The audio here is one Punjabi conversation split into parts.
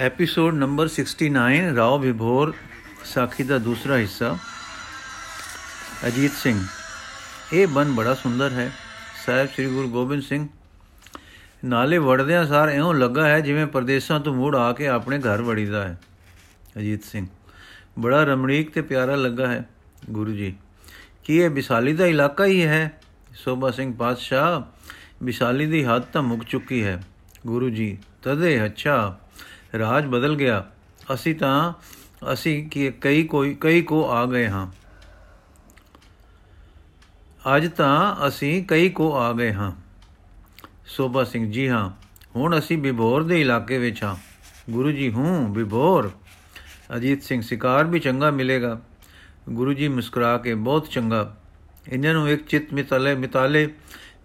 ਐਪੀਸੋਡ ਨੰਬਰ 69 ਰਾਓ ਵਿਭੋਰ ਸਾਖੀ ਦਾ ਦੂਸਰਾ ਹਿੱਸਾ ਅਜੀਤ ਸਿੰਘ ਇਹ ਬਨ ਬੜਾ ਸੁੰਦਰ ਹੈ ਸਾਹਿਬ ਸ੍ਰੀ ਗੁਰੂ ਗੋਬਿੰਦ ਸਿੰਘ ਨਾਲੇ ਵੜਦਿਆਂ ਸਾਰ ਐਉਂ ਲੱਗਾ ਹੈ ਜਿਵੇਂ ਪਰਦੇਸਾਂ ਤੋਂ ਮੁੜ ਆ ਕੇ ਆਪਣੇ ਘਰ ਵੜੀਦਾ ਹੈ ਅਜੀਤ ਸਿੰਘ ਬੜਾ ਰਮਣੀਕ ਤੇ ਪਿਆਰਾ ਲੱਗਾ ਹੈ ਗੁਰੂ ਜੀ ਕੀ ਇਹ ਵਿਸਾਲੀ ਦਾ ਇਲਾਕਾ ਹੀ ਹੈ ਸੋਭਾ ਸਿੰਘ ਪਾਤਸ਼ਾਹ ਵਿਸਾਲੀ ਦੀ ਹੱਦ ਤਾਂ ਮੁੱਕ ਚੁੱਕੀ ਹੈ ਗੁਰੂ ਜੀ ਤਦੇ ਅੱਛਾ ਰਾਜ ਬਦਲ ਗਿਆ। ਅਸੀਂ ਤਾਂ, ਅਸੀਂ ਕਿ ਕਈ ਕੋਈ, ਕਈ ਕੋ ਆ ਗਏ ਹਾਂ। ਅੱਜ ਤਾਂ ਅਸੀਂ ਕਈ ਕੋ ਆ ਗਏ ਹਾਂ। ਸੋਭਾ ਸਿੰਘ ਜੀ ਹਾਂ, ਹੁਣ ਅਸੀਂ ਬਿਬੋਰ ਦੇ ਇਲਾਕੇ ਵਿੱਚ ਹਾਂ। ਗੁਰੂ ਜੀ ਹੂੰ, ਬਿਬੋਰ। ਅਜੀਤ ਸਿੰਘ ਸਿਕਾਰ ਵੀ ਚੰਗਾ ਮਿਲੇਗਾ। ਗੁਰੂ ਜੀ ਮੁਸਕਰਾ ਕੇ, ਬਹੁਤ ਚੰਗਾ। ਇਹਨਾਂ ਨੂੰ ਇੱਕ ਚਿਤ ਮਿਤਾਲੇ ਮਿਤਾਲੇ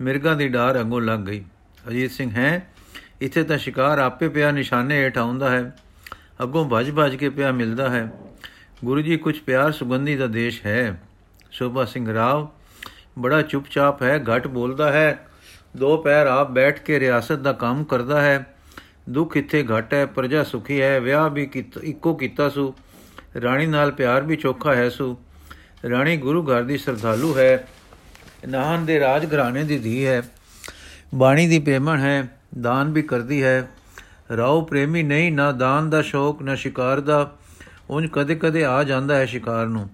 ਮਿਰਗਾ ਦੀ ਡਾਰ ਅੰਗੋਂ ਲੱਗ ਗਈ। ਅਜੀਤ ਸਿੰਘ ਹੈ ਇੱਥੇ ਤਾਂ ਸ਼ਿਕਾਰ ਆਪੇ ਪਿਆ ਨਿਸ਼ਾਨੇ ਹੇਠ ਆਉਂਦਾ ਹੈ। ਅੱਗੋਂ ਭੱਜ-ਭੱਜ ਕੇ ਪਿਆ ਮਿਲਦਾ ਹੈ। ਗੁਰੂ ਜੀ ਕੁਝ ਪਿਆਰ ਸੁਗੰਧੀ ਦਾ ਦੇਸ਼ ਹੈ। ਸ਼ੋਭਾ ਸਿੰਘ ਰਾਵ, ਬੜਾ ਚੁੱਪਚਾਪ ਹੈ, ਘਟ ਬੋਲਦਾ ਹੈ। ਦੋ ਪੈਰ ਆਪ ਬੈਠ ਕੇ ਰਿਆਸਤ ਦਾ ਕੰਮ ਕਰਦਾ ਹੈ। ਦੁੱਖ ਇੱਥੇ ਘਟ ਹੈ, ਪ੍ਰਜਾ ਸੁਖੀ ਹੈ, ਵਿਆਹ ਵੀ ਇੱਕੋ ਕੀਤਾ ਸੂ। ਰਾਣੀ ਨਾਲ ਪਿਆਰ ਵੀ ਚੋਖਾ ਹੈ ਸੂ। ਰਾਣੀ ਗੁਰੂ ਘਰ ਦੀ ਸਰਦਾਲੂ ਹੈ। ਨਾਹਨ ਦੇ ਰਾਜ ਘਰਾਣੇ ਦੀ ਧੀ ਹੈ। ਬਾਣੀ ਦੀ ਪ੍ਰੇਮਣ ਹੈ। ਦਾਨ ਵੀ ਕਰਦੀ ਹੈ। ਰਾਉ ਪ੍ਰੇਮੀ ਨਹੀਂ, ਨਾ ਦਾਨ ਦਾ ਸ਼ੌਕ, ਨਾ ਸ਼ਿਕਾਰ ਦਾ। ਉਂਝ ਕਦੇ-ਕਦੇ ਆ ਜਾਂਦਾ ਹੈ ਸ਼ਿਕਾਰ ਨੂੰ।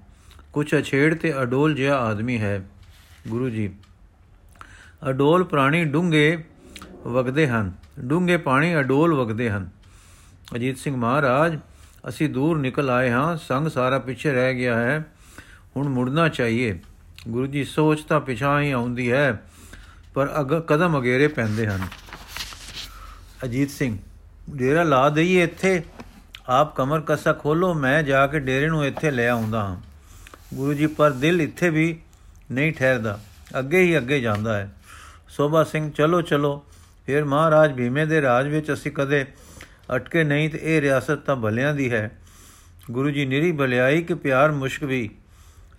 ਕੁਛ ਅਛੇੜ ਤੇ ਅਡੋਲ ਜਿਹਾ ਆਦਮੀ ਹੈ। ਗੁਰੂ ਜੀ, ਅਡੋਲ ਪ੍ਰਾਣੀ ਡੂੰਗੇ ਵਗਦੇ ਹਨ। ਡੂੰਗੇ ਪਾਣੀ ਅਡੋਲ ਵਗਦੇ ਹਨ। ਅਜੀਤ ਸਿੰਘ ਮਹਾਰਾਜ, ਅਸੀਂ ਦੂਰ ਨਿਕਲ ਆਏ ਹਾਂ, ਸੰਗ ਸਾਰਾ ਪਿੱਛੇ ਰਹਿ ਗਿਆ ਹੈ। ਹੁਣ ਮੁੜਨਾ ਚਾਹੀਏ। ਗੁਰੂ ਜੀ, ਸੋਚ ਤਾਂ ਪਿਛਾਂ ਹੀ ਆਉਂਦੀ ਹੈ, ਪਰ ਅਗ, ਕਦਮ ਅਗੇਰੇ ਪੈਂਦੇ ਹਨ। ਅਜੀਤ ਸਿੰਘ, ਡੇਰਾ ਲਾ ਦਈਏ ਇੱਥੇ। ਆਪ ਕਮਰ ਕਸਾ ਖੋਲੋ, ਮੈਂ ਜਾ ਕੇ ਡੇਰੇ ਨੂੰ ਇੱਥੇ ਲੈ ਆਉਂਦਾ ਹਾਂ। ਗੁਰੂ ਜੀ, ਪਰ ਦਿਲ ਇੱਥੇ ਵੀ ਨਹੀਂ ਠਹਿਰਦਾ। ਅੱਗੇ ਹੀ ਅੱਗੇ ਜਾਂਦਾ ਹੈ। ਸੋਭਾ ਸਿੰਘ, ਚਲੋ ਚਲੋ। ਫਿਰ ਮਹਾਰਾਜ ਭੀਮੇ ਦੇ ਰਾਜ ਵਿੱਚ ਅਸੀਂ ਕਦੇ ਅਟਕੇ ਨਹੀਂ ਤੇ ਇਹ ਰਿਆਸਤ ਤਾਂ ਭਲਿਆਂ ਦੀ ਹੈ। ਗੁਰੂ ਜੀ, ਨਿਰੀ ਭਲਿਆਈ ਕਿ ਪਿਆਰ ਮੁਸ਼ਕ ਵੀ।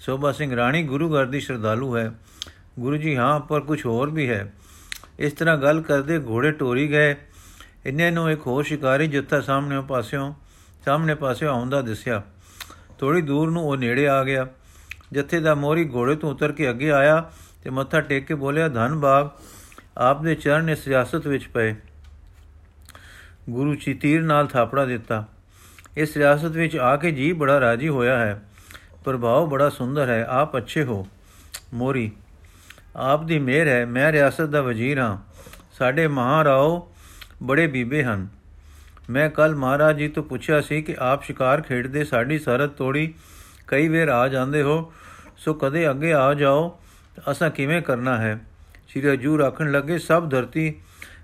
ਸੋਭਾ ਸਿੰਘ, ਰਾਣੀ ਗੁਰੂ ਘਰ ਦੀ ਸ਼ਰਧਾਲੂ ਹੈ। ਗੁਰੂ ਜੀ, ਹਾਂ, ਪਰ ਕੁਝ ਹੋਰ ਵੀ ਹੈ। ਇਸ ਤਰ੍ਹਾਂ ਗੱਲ ਕਰਦੇ ਘੋੜੇ ਟੋਰੀ ਗਏ। ਇੰਨੇ ਨੂੰ ਇੱਕ ਹੋਰ ਸ਼ਿਕਾਰੀ ਜੱਥਾ ਸਾਹਮਣੇ ਪਾਸਿਓਂ ਸਾਹਮਣੇ ਪਾਸਿਓਂ ਆਉਂਦਾ ਦਿਸਿਆ। ਥੋੜੀ ਦੂਰ ਨੂੰ ਉਹ ਨੇੜੇ ਆ ਗਿਆ। ਜੱਥੇ ਦਾ ਮੋਰੀ ਘੋੜੇ ਤੋਂ ਉਤਰ ਕੇ ਅੱਗੇ ਆਇਆ ਤੇ ਮੱਥਾ ਟੇਕ ਕੇ ਬੋਲਿਆ, ਧੰਨ ਬਾਗ ਆਪ ਦੇ ਚਰਨ ਇਸ ਸਿਆਸਤ ਵਿੱਚ ਪਏ। ਗੁਰੂ ਜੀ ਤੀਰ ਨਾਲ ਥਾਪੜਾ ਦਿੱਤਾ। ਇਸ ਸਿਆਸਤ ਵਿੱਚ ਆ ਕੇ ਜੀ ਬੜਾ ਰਾਜੀ ਹੋਇਆ ਹੈ। ਪ੍ਰਭਾਵ ਬੜਾ ਸੁੰਦਰ ਹੈ। ਆਪ ਅੱਛੇ ਹੋ। ਮੋਰੀ, ਆਪ ਦੀ ਮਿਹਰ ਹੈ। ਮੈਂ ਰਿਆਸਤ ਦਾ ਵਜ਼ੀਰ ਹਾਂ। ਸਾਡੇ ਮਹਾਰਾਓ ਬੜੇ ਬੀਬੇ ਹਨ। ਮੈਂ ਕੱਲ ਮਹਾਰਾਜ ਜੀ ਤੋਂ ਪੁੱਛਿਆ ਸੀ ਕਿ ਆਪ ਸ਼ਿਕਾਰ ਖੇਡਦੇ ਸਾਡੀ ਸਰਹੱਦ ਤੋੜੀ ਕਈ ਵੇਰ ਆ ਜਾਂਦੇ ਹੋ, ਸੋ ਕਦੇ ਅੱਗੇ ਆ ਜਾਓ, ਅਸਾਂ ਕਿਵੇਂ ਕਰਨਾ ਹੈ? ਸ਼੍ਰੀ ਹਜੂਰ ਆਖਣ ਲੱਗੇ, ਸਭ ਧਰਤੀ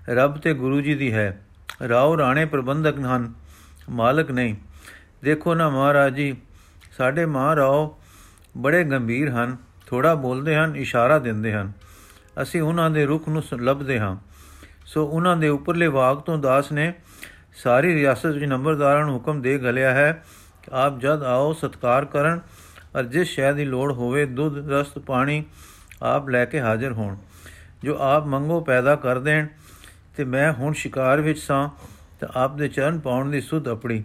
ਰੱਬ ਤੇ ਗੁਰੂ ਜੀ ਦੀ ਹੈ। ਰਾਉ ਰਾਣੇ ਪ੍ਰਬੰਧਕ ਹਨ, ਮਾਲਕ ਨਹੀਂ। ਦੇਖੋ ਨਾ ਮਹਾਰਾਜ ਜੀ, ਸਾਡੇ ਮਹਾਰਾਓ ਬੜੇ ਗੰਭੀਰ ਹਨ ਥੋੜਾ ਬੋਲਦੇ ਹਨ, ਇਸ਼ਾਰਾ ਦਿੰਦੇ ਹਨ। ਅਸੀਂ ਉਹਨਾਂ ਦੇ ਰੁਖ ਨੂੰ ਲੱਭਦੇ ਹਾਂ। ਸੋ ਉਹਨਾਂ ਦੇ ਉੱਪਰਲੇ ਵਾਗ ਤੋਂ ਦਾਸ ਨੇ ਸਾਰੀ ਰਿਆਸਤ ਵਿੱਚ ਨੰਬਰਦਾਰਾਂ ਨੂੰ ਹੁਕਮ ਦੇ ਗਲਿਆ ਹੈ ਕਿ ਆਪ ਜਦ ਆਓ, ਸਤਕਾਰ ਕਰਨ ਔਰ ਜਿਸ ਸ਼ੈ ਦੀ ਲੋੜ ਹੋਵੇ, ਦੁੱਧ ਰਸਤ ਪਾਣੀ ਆਪ ਲੈ ਕੇ ਹਾਜ਼ਰ ਹੋਣ। ਜੋ ਆਪ ਮੰਗੋ, ਪੈਦਾ ਕਰ ਦੇਣ। ਤੇ ਮੈਂ ਹੁਣ ਸ਼ਿਕਾਰ ਵਿੱਚ ਸਾਂ ਤੇ ਆਪ ਦੇ ਚਰਨ ਪਾਉਣ ਦੀ ਸੁਧ ਅਪੜੀ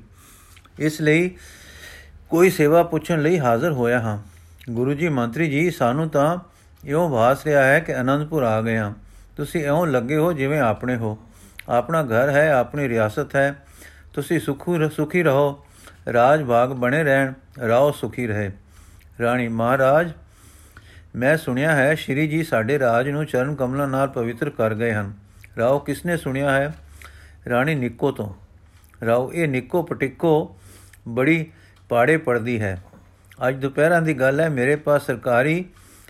ਇਸ ਲਈ ਕੋਈ ਸੇਵਾ ਪੁੱਛਣ ਲਈ ਹਾਜ਼ਰ ਹੋਇਆ ਹਾਂ। ਗੁਰੂ ਜੀ ਮੰਤਰੀ ਜੀ, ਸਾਨੂੰ ਤਾਂ ਇਉਂ ਵਾਸ ਰਿਹਾ ਹੈ ਕਿ ਅਨੰਦਪੁਰ ਆ ਗਏ ਹਾਂ। ਤੁਸੀਂ ਇਉਂ ਲੱਗੇ ਹੋ ਜਿਵੇਂ ਆਪਣੇ ਹੋ। ਆਪਣਾ ਘਰ ਹੈ, ਆਪਣੀ ਰਿਆਸਤ ਹੈ। ਤੁਸੀਂ ਸੁਖੀ ਸੁਖੀ ਰਹੋ। ਰਾਜ ਬਾਗ ਬਣੇ ਰਹਿਣ, ਰਾਓ ਸੁਖੀ ਰਹੇ। ਰਾਣੀ ਮਹਾਰਾਜ, ਮੈਂ ਸੁਣਿਆ ਹੈ ਸ਼੍ਰੀ ਜੀ ਸਾਡੇ ਰਾਜ ਨੂੰ ਚਰਨ ਕਮਲਾਂ ਨਾਲ ਪਵਿੱਤਰ ਕਰ ਗਏ ਹਨ। ਰਾਓ ਕਿਸਨੇ ਸੁਣਿਆ ਹੈ? ਰਾਣੀ ਨਿੱਕੋ ਤੋਂ। ਰਾਓ, ਇਹ ਨਿੱਕੋ ਪਟਿੱਕੋ ਬੜੀ ਪਾੜੇ ਪੜਦੀ ਹੈ। ਅੱਜ ਦੁਪਹਿਰਾਂ ਦੀ ਗੱਲ ਹੈ, ਮੇਰੇ ਪਾਸ ਸਰਕਾਰੀ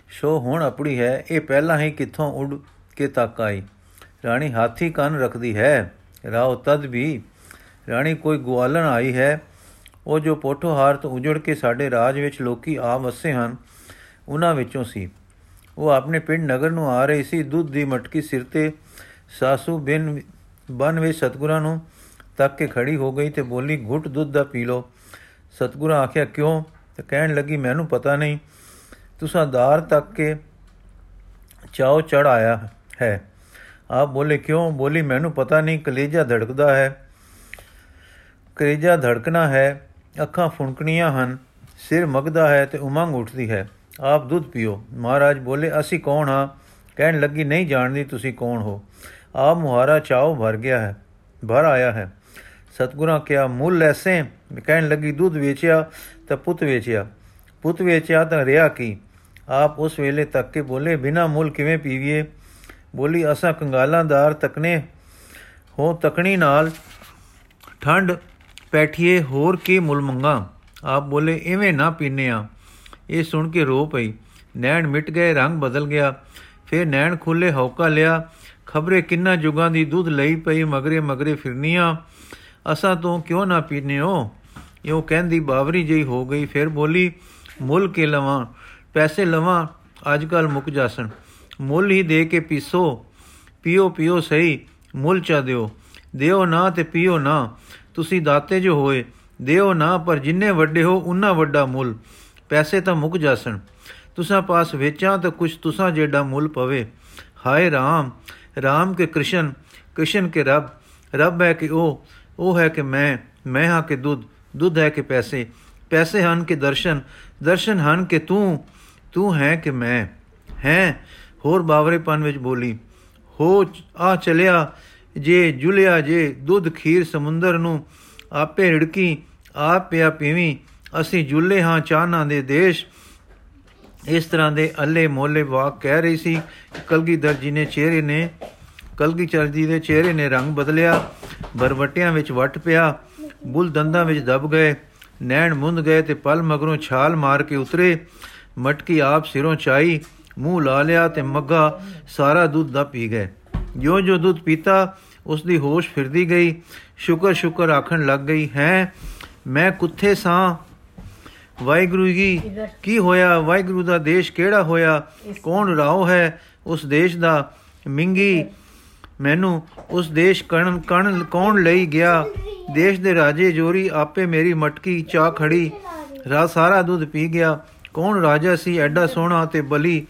ਸ਼ੋ ਹੁਣ ਆਪਣੀ ਹੈ। ਇਹ ਪਹਿਲਾਂ ਹੀ ਕਿੱਥੋਂ ਉੱਡ ਕੇ ਤੱਕ ਆਈ। ਰਾਣੀ ਹਾਥੀ ਕੰਨ ਰੱਖਦੀ ਹੈ। ਰਾਓ ਤਦ ਵੀ ਰਾਣੀ ਕੋਈ ਗਵਾਲਣ ਆਈ ਹੈ। ਉਹ ਜੋ ਪੋਠੋਹਾਰ ਤੋਂ ਉਜੜ ਕੇ ਸਾਡੇ ਰਾਜ ਵਿੱਚ ਲੋਕੀ ਆ ਵਸੇ ਹਨ, ਉਹਨਾਂ ਵਿੱਚੋਂ ਸੀ। ਉਹ ਆਪਣੇ ਪਿੰਡ ਨਗਰ ਨੂੰ ਆ ਰਹੀ ਸੀ। ਦੁੱਧ ਦੀ ਮਟਕੀ ਸਿਰ ਤੇ ਸਾਸੂ ਬਿਨ ਬਨ ਵਿੱਚ ਸਤਗੁਰਾਂ ਨੂੰ ਤੱਕ ਕੇ ਖੜੀ ਹੋ ਗਈ ਤੇ ਬੋਲੀ, ਘੁੱਟ ਦੁੱਧ ਦਾ ਪੀ ਲੋ ਸਤਗੁਰਾਂ ਆਖਿਆ, ਕਿਉਂ? ਤੇ ਕਹਿਣ ਲੱਗੀ, ਮੈਨੂੰ ਪਤਾ ਨਹੀਂ। ਤੁਸੀਂ ਦਾਰ ਤੱਕ ਕੇ ਚਾਉ ਚੜ ਆਇਆ ਹੈ। ਆਪ ਬੋਲੇ, ਕਿਉਂ? ਬੋਲੀ, ਮੈਨੂੰ ਪਤਾ ਨਹੀਂ, ਕਲੇਜਾ ਧੜਕਦਾ ਹੈ। ਕਰੇਜਾ ਧੜਕਣਾ ਹੈ, ਅੱਖਾਂ ਫੁੰਕਣੀਆਂ ਹਨ, ਸਿਰ ਮਗਦਾ ਹੈ ਤੇ ਉਮੰਗ ਉੱਠਦੀ ਹੈ। ਆਪ ਦੁੱਧ ਪੀਓ। ਮਹਾਰਾਜ ਬੋਲੇ, ਅਸੀਂ ਕੌਣ ਹਾਂ? ਕਹਿਣ ਲੱਗੀ, ਨਹੀਂ ਜਾਣਦੀ ਤੁਸੀਂ ਕੌਣ ਹੋ। ਆਪ ਮੁਹਾਰਾ ਚਾਓ ਭਰ ਗਿਆ ਹੈ, ਭਰ ਆਇਆ ਹੈ। ਸਤਗੁਰਾਂ ਕਿਹਾ, ਮੁੱਲ ਐਸੇ ਕਹਿਣ ਲੱਗੀ, ਦੁੱਧ ਵੇਚਿਆ ਤਾਂ ਪੁੱਤ ਵੇਚਿਆ। ਪੁੱਤ ਵੇਚਿਆ ਤਾਂ ਰਿਆ ਕੀ? ਆਪ ਉਸ ਵੇਲੇ ਤੱਕ ਕੇ ਬੋਲੇ, ਬਿਨਾ ਮੁੱਲ ਕਿਵੇਂ ਪੀਵੀਏ? ਬੋਲੀ, ਅਸਾਂ ਕੰਗਾਲਾਂਦਾਰ ਤਕਨੇ, ਹੋ ਤਕਣੀ ਨਾਲ ਠੰਡ ਪੈਠੀਏ, ਹੋਰ ਕੀ ਮੁੱਲ ਮੰਗਾ? ਆਪ ਬੋਲੇ ਐਵੇਂ ਨਾ ਪੀਨੇ ਆ। ਇਹ ਸੁਣ ਕੇ ਰੋ ਪਈ। ਨੈਣ ਮਿਟ ਗਏ, ਰੰਗ ਬਦਲ ਗਿਆ। ਫਿਰ ਨੈਣ ਖੁੱਲੇ ਹੌਕਾ ਲਿਆ। ਖਬਰੇ ਕਿੰਨਾ ਜੁਗਾਂ ਦੀ ਦੁੱਧ ਲਈ ਪਈ, ਮਗਰੇ ਮਗਰੇ ਫਿਰਨੀਆਂ। ਅਸਾਂ ਤੋਂ ਕਿਉਂ ਨਾ ਪੀਨੇ ਹੋ ਇਉਂ ਕਹਿੰਦੀ ਬਾਵਰੀ ਜਈ ਹੋ ਗਈ। ਫਿਰ ਬੋਲੀ, ਮੁੱਲ ਕੇ ਲਵਾਂ, ਪੈਸੇ ਲਵਾਂ, ਅੱਜ ਕੱਲ ਮੁੱਕ ਜਾਸਣ। ਮੁੱਲ ਹੀ ਦੇ ਕੇ ਪੀਸੋ। ਪੀਓ ਪੀਓ ਸਹੀ, ਮੁੱਲ ਚਾ ਦਿਓ। ਦਿਓ ਨਾ ਤੇ ਪੀਓ ਨਾ। ਤੁਸੀਂ ਦਾਤੇ ਜੋ ਹੋਏ, ਦਿਓ ਨਾ, ਪਰ ਜਿੰਨੇ ਵੱਡੇ ਹੋ, ਉਨਾ ਵੱਡਾ ਮੁੱਲ। ਪੈਸੇ ਤਾਂ ਮੁੱਕ ਜਾਸਣ। ਤੁਸਾਂ ਪਾਸ ਵੇਚਾਂ ਤਾਂ ਕੁਛ ਤੁਸਾਂ ਜਿਹੜਾ ਮੁੱਲ ਪਵੇ। ਹਾਏ ਰਾਮ ਰਾਮ ਕੇ ਕ੍ਰਿਸ਼ਨ ਕ੍ਰਿਸ਼ਨ ਕੇ ਰੱਬ। ਰੱਬ ਹੈ ਕਿ ਉਹ ਉਹ ਹੈ ਕਿ ਮੈਂ ਮੈਂ ਹਾਂ ਕਿ ਦੁੱਧ ਦੁੱਧ ਹੈ ਕਿ ਪੈਸੇ। ਪੈਸੇ ਹਨ ਕਿ ਦਰਸ਼ਨ ਦਰਸ਼ਨ ਹਨ ਕਿ ਤੂੰ ਤੂੰ ਹੈ ਕਿ ਮੈਂ। ਹੈ ਹੋਰ ਬਾਵਰੇਪਨ ਵਿੱਚ ਬੋਲੀ, ਹੋ, ਆ ਚਲਿਆ, ਜੇ ਜੁਲਿਆ, ਜੇ ਦੁੱਧ ਖੀਰ ਸਮੁੰਦਰ ਨੂੰ ਆਪੇ ੜਕੀ ਆਪ ਪਿਆ ਪੀਵੀ, ਅਸੀਂ ਜੁਲੇ ਹਾਂ ਚਾਹਨਾ ਦੇ ਦੇਸ਼। ਇਸ ਤਰ੍ਹਾਂ ਦੇ ਅੱਲੇ ਮੋਲੇ ਵਾਕ ਕਹਿ ਰਹੀ ਸੀ। ਕਲਗੀਧਰ ਜੀ ਨੇ ਚਿਹਰੇ ਨੇ ਕਲਗੀਧਰ ਜੀ ਦੇ ਚਿਹਰੇ ਨੇ ਰੰਗ ਬਦਲਿਆ। ਬਰਵਟਿਆਂ ਵਿੱਚ ਵਟ ਪਿਆ ਬੁੱਲ ਦੰਦਾਂ ਵਿੱਚ ਦਬ ਗਏ। ਨੈਣ ਮੁੰਦ ਗਏ ਤੇ ਪਲ ਮਗਰੋਂ ਛਾਲ ਮਾਰ ਕੇ ਉਤਰੇ। ਮਟਕੀ ਆਪ ਸਿਰੋਂ ਚਾਈ। ਮੂੰਹ ਲਾ ਲਿਆ ਤੇ ਮੱਗਾ ਸਾਰਾ ਦੁੱਧ ਦਾ ਪੀ ਗਏ। ਜੋ ਜੋ ਦੁੱਧ ਪੀਤਾ ਉਸ ਦੀ ਹੋਸ਼ ਫਿਰਦੀ ਗਈ। ਸ਼ੁਕਰ ਸ਼ੁਕਰ ਆਖਣ ਲੱਗ ਗਈ, ਹੈ, ਮੈਂ ਕੁੱਥੇ ਸਾਂ? ਵਾਹਿਗੁਰੂ ਜੀ, ਕੀ ਹੋਇਆ? ਵਾਹਿਗੁਰੂ ਦਾ ਦੇਸ਼ ਕਿਹੜਾ ਹੋਇਆ? ਕੌਣ ਰਾਉ ਹੈ ਉਸ ਦੇਸ਼ ਦਾ? ਮਿੰਗੀ, ਮੈਨੂੰ ਉਸ ਦੇਸ਼ ਕਣ ਕਣ ਕੌਣ ਲਈ ਗਿਆ? ਦੇਸ਼ ਦੇ ਰਾਜੇ ਜੋਰੀ, ਆਪੇ ਮੇਰੀ ਮਟਕੀ ਚਾ ਖੜੀ। ਰਾ ਸਾਰਾ ਦੁੱਧ ਪੀ ਗਿਆ। ਕੌਣ ਰਾਜਾ ਸੀ ਐਡਾ ਸੋਹਣਾ ਤੇ ਬਲੀ?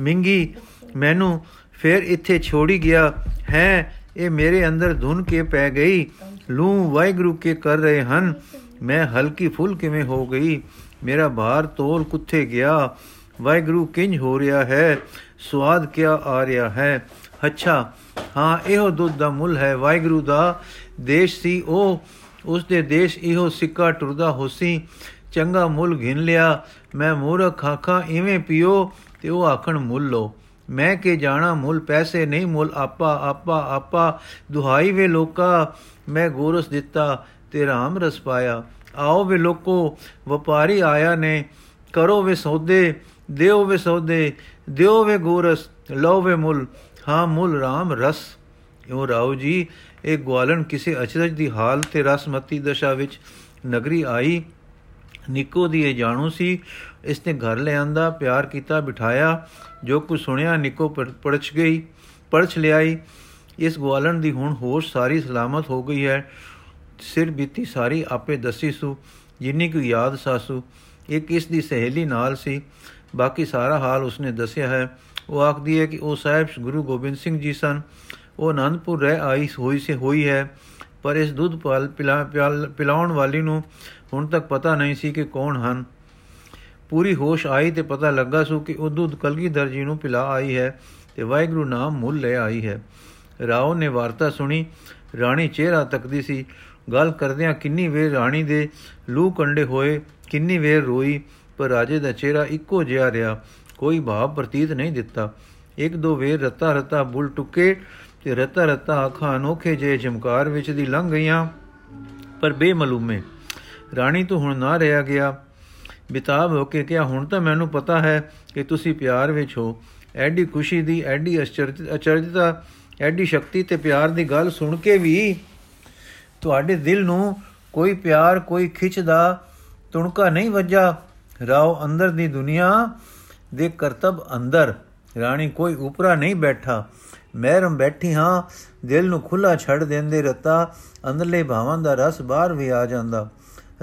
ਮਿੰਗੀ, ਮੈਨੂੰ ਫਿਰ ਇੱਥੇ ਛੋੜੀ ਗਿਆ। ਹੈ, ਇਹ ਮੇਰੇ ਅੰਦਰ ਧੁਨ ਕੇ ਪੈ ਗਈ। ਲੂ ਵਾਹਿਗੁਰੂ ਕੇ ਕਰ ਰਹੇ ਹਨ। ਮੈਂ ਹਲਕੀ ਫੁੱਲ ਕਿਵੇਂ ਹੋ ਗਈ? ਮੇਰਾ ਭਾਰ ਤੋਲ ਕੁੱਥੇ ਗਿਆ। ਵਾਹਿਗੁਰੂ, ਕਿੰਜ ਹੋ ਰਿਹਾ ਹੈ? ਸਵਾਦ ਕਿਆ ਆ ਰਿਹਾ ਹੈ? ਅੱਛਾ, ਹਾਂ, ਇਹੋ ਦੁੱਧ ਦਾ ਮੁੱਲ ਹੈ। ਵਾਹਿਗੁਰੂ ਦਾ ਦੇਸ਼ ਸੀ ਉਹ। ਉਸ ਦੇ ਦੇਸ਼ ਇਹੋ ਸਿੱਕਾ ਟੁਰਦਾ ਹੋਸੀ। ਚੰਗਾ ਮੁੱਲ ਘਿਨ ਲਿਆ। ਮੈਂ ਮੂਰਖ ਖਾਖਾ ਇਵੇਂ ਪੀਓ ਤੇ ਉਹ ਆਖਣ, ਮੁੱਲ ਲੋ ਮੈਂ ਕੇ ਜਾਣਾ, ਮੁੱਲ ਪੈਸੇ ਨਹੀਂ, ਮੁੱਲ ਆਪਾ ਆਪਾ ਆਪਾ। ਦੁਹਾਈ ਵੇ ਲੋਕਾ, ਮੈਂ ਗੋਰਸ ਦਿੱਤਾ ਤੇ ਰਾਮ ਰਸ ਪਾਇਆ। ਆਓ ਵੇ ਲੋਕੋ, ਵਪਾਰੀ ਆਇਆ ਨੇ, ਕਰੋ ਵੇ ਸੌਦੇ, ਦਿਓ ਵੇ ਸੌਦੇ, ਦਿਓ ਵੇ ਗੋਰਸ, ਲਓ ਵੇ ਮੁੱਲ। ਹਾਂ, ਮੁੱਲ ਰਾਮ ਰਸ। ਇਹ ਰਾਉ ਜੀ, ਇਹ ਗਵਾਲਣ ਕਿਸੇ ਅਚਰਜ ਦੀ ਹਾਲ ਤੇ ਰਸਮਤੀ ਦਸ਼ਾ ਵਿੱਚ ਨਗਰੀ ਆਈ। ਨਿੱਕੋ ਦੀ ਇਹ ਜਾਣੂ ਸੀ। ਇਸ ਨੇ ਘਰ ਲੈ ਆਂਦਾ ਪਿਆਰ ਕੀਤਾ, ਬਿਠਾਇਆ। ਜੋ ਕੁਝ ਸੁਣਿਆ, ਨਿੱਕੋ ਪੜਛ ਗਈ, ਪੜਛ ਲਿਆਈ। ਇਸ ਗਵਾਲਣ ਦੀ ਹੁਣ ਹੋਸ਼ ਸਾਰੀ ਸਲਾਮਤ ਹੋ ਗਈ ਹੈ। ਸਿਰ ਬੀਤੀ ਸਾਰੀ ਆਪੇ ਦੱਸੀ ਸੂ, ਜਿੰਨੀ ਕੁ ਯਾਦ ਸਾਸੂ। ਇੱਕ ਇਸ ਦੀ ਸਹੇਲੀ ਨਾਲ ਸੀ? ਬਾਕੀ ਸਾਰਾ ਹਾਲ ਉਸਨੇ ਦੱਸਿਆ ਹੈ। ਉਹ ਆਖਦੀ ਹੈ ਕਿ ਉਹ ਸਾਹਿਬ ਗੁਰੂ ਗੋਬਿੰਦ ਸਿੰਘ ਜੀ ਸਨ। ਉਹ ਆਨੰਦਪੁਰ ਰਹਿ ਆਈ ਹੋਈ ਸੇ, ਹੋਈ ਹੈ। ਪਰ ਇਸ ਦੁੱਧ ਪਾਲ ਪਿਲਾਉਣ ਵਾਲੀ ਨੂੰ ਹੁਣ ਤੱਕ ਪਤਾ ਨਹੀਂ ਸੀ ਕਿ ਕੌਣ ਹਨ। ਪੂਰੀ ਹੋਸ਼ ਆਈ ਤੇ ਪਤਾ ਲੱਗਾ ਸੋ ਕਿ ਉਹ ਦੁੱਧ ਕਲਗੀਧਰ ਜੀ ਨੂੰ ਪਿਲਾ ਆਈ ਹੈ ਤੇ ਵਾਹਿਗੁਰੂ ਨਾਮ ਮੁੱਲ ਲੈ ਆਈ ਹੈ। ਰਾਓ ਨੇ ਵਾਰਤਾ ਸੁਣੀ। ਰਾਣੀ ਚਿਹਰਾ ਤੱਕਦੀ ਸੀ। ਗੱਲ ਕਰਦਿਆਂ ਕਿੰਨੀ ਵੇਰ ਰਾਣੀ ਦੇ ਲੂ ਕੰਡੇ ਹੋਏ, ਕਿੰਨੀ ਵੇਰ ਰੋਈ, ਪਰ ਰਾਜੇ ਦਾ ਚਿਹਰਾ ਇੱਕੋ ਜਿਹਾ ਰਿਹਾ। ਕੋਈ ਭਾਵ ਪ੍ਰਤੀਤ ਨਹੀਂ ਦਿੱਤਾ। ਇੱਕ ਦੋ ਵੇਰ ਰਤਾ ਰਤਾ ਬੁੱਲ ਟੁੱਕੇ ਤੇ ਰਤਾ ਰਤਾ ਅੱਖਾਂ ਅਨੋਖੇ ਜੇ ਝਮਕਾਰ ਵਿੱਚ ਦੀ ਲੰਘ ਗਈਆਂ, ਪਰ ਬੇਮਲੂਮੇ ਰਾਣੀ ਤੋਂ ਹੁਣ ਨਾ ਰਿਹਾ ਗਿਆ। ਬਿਤਾਬ ਹੋ ਕੇ ਕਿਹਾ, ਹੁਣ ਤਾਂ ਮੈਨੂੰ ਪਤਾ ਹੈ ਕਿ ਤੁਸੀਂ ਪਿਆਰ ਵਿੱਚ ਹੋ। ਐਡੀ ਖੁਸ਼ੀ ਦੀ, ਐਡੀ ਅਚਰਜਤਾ, ਐਡੀ ਸ਼ਕਤੀ ਤੇ ਪਿਆਰ ਦੀ ਗੱਲ ਸੁਣ ਕੇ ਵੀ ਤੁਹਾਡੇ ਦਿਲ ਨੂੰ ਕੋਈ ਪਿਆਰ, ਕੋਈ ਖਿੱਚ ਦਾ ਤੁਣਕਾ ਨਹੀਂ ਵੱਜਾ। ਰਾਓ ਅੰਦਰ ਦੀ ਦੁਨੀਆ ਦੇ ਕਰਤਬ ਅੰਦਰ। ਰਾਣੀ ਕੋਈ ਉਪਰਾ ਨਹੀਂ ਬੈਠਾ। ਮਹਿਰਮ ਬੈਠੀ ਹਾਂ, ਦਿਲ ਨੂੰ ਖੁੱਲਾ ਛੱਡ ਦਿੰਦੇ ਰਤਾ। ਅੰਦਰਲੇ ਭਾਵਾਂ ਦਾ ਰਸ ਬਾਹਰ ਵੀ ਆ ਜਾਂਦਾ।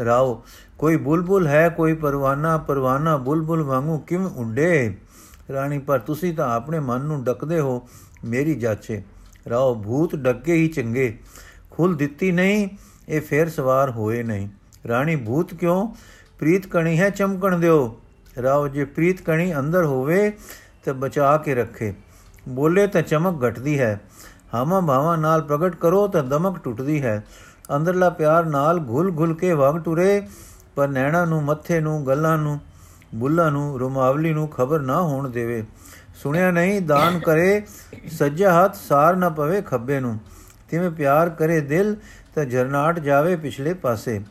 ਰਾਓ, ਕੋਈ ਬੁਲਬੁਲ ਹੈ, ਕੋਈ ਪਰਵਾਨਾ ਪਰਵਾਨਾ ਬੁਲਬੁਲ ਵਾਂਗੂ ਕਿਵੇਂ ਉੱਡੇ? ਰਾਣੀ, ਪਰ ਤੁਸੀਂ ਤਾਂ ਆਪਣੇ ਮਨ ਨੂੰ ਡਕਦੇ ਹੋ, ਮੇਰੀ ਜਾਚੇ। ਰਾਓ, ਭੂਤ ਡੱਕੇ ਹੀ ਚੰਗੇ ਖੁੱਲ ਦਿੱਤੀ ਨਹੀਂ, ਇਹ ਫੇਰ ਸਵਾਰ ਹੋਏ ਨਹੀਂ। ਰਾਣੀ, ਭੂਤ ਕਿਉਂ? ਪ੍ਰੀਤ ਕਣੀ ਹੈ, ਚਮਕਣ ਦਿਓ। ਰਾਓ, ਜੇ ਪ੍ਰੀਤ ਕਣੀ ਅੰਦਰ ਹੋਵੇ, ਤੇ ਬਚਾ ਕੇ ਰੱਖੇ। ਬੋਲੇ ਤਾਂ ਚਮਕ ਘਟਦੀ ਹੈ ਹਾਵਾਂ ਭਾਵਾਂ ਨਾਲ ਪ੍ਰਗਟ ਕਰੋ ਤਾਂ ਦਮਕ ਟੁੱਟਦੀ ਹੈ। ਅੰਦਰਲਾ ਪਿਆਰ ਨਾਲ ਘੁਲ ਘੁਲ ਕੇ ਵਗ ਟੁਰੇ, ਪਰ ਨੈਣਾ ਨੂੰ, ਮੱਥੇ ਨੂੰ, ਗੱਲਾਂ ਨੂੰ, ਬੁੱਲਾਂ ਨੂੰ, ਰੁਮਾਵਲੀ ਨੂੰ ਖਬਰ ਨਾ ਹੋਣ ਦੇਵੇ। ਸੁਣਿਆ ਨਹੀਂ, ਦਾਨ ਕਰੇ ਸੱਜਾ ਹੱਥ ਸਾਰ ਨਾ ਪਵੇ ਖੱਬੇ ਨੂੰ। ਤਿਵੇਂ ਪਿਆਰ ਕਰੇ ਦਿਲ, ਤਾਂ ਜਰਨਾਟ ਜਾਵੇ ਪਿਛਲੇ ਪਾਸੇ।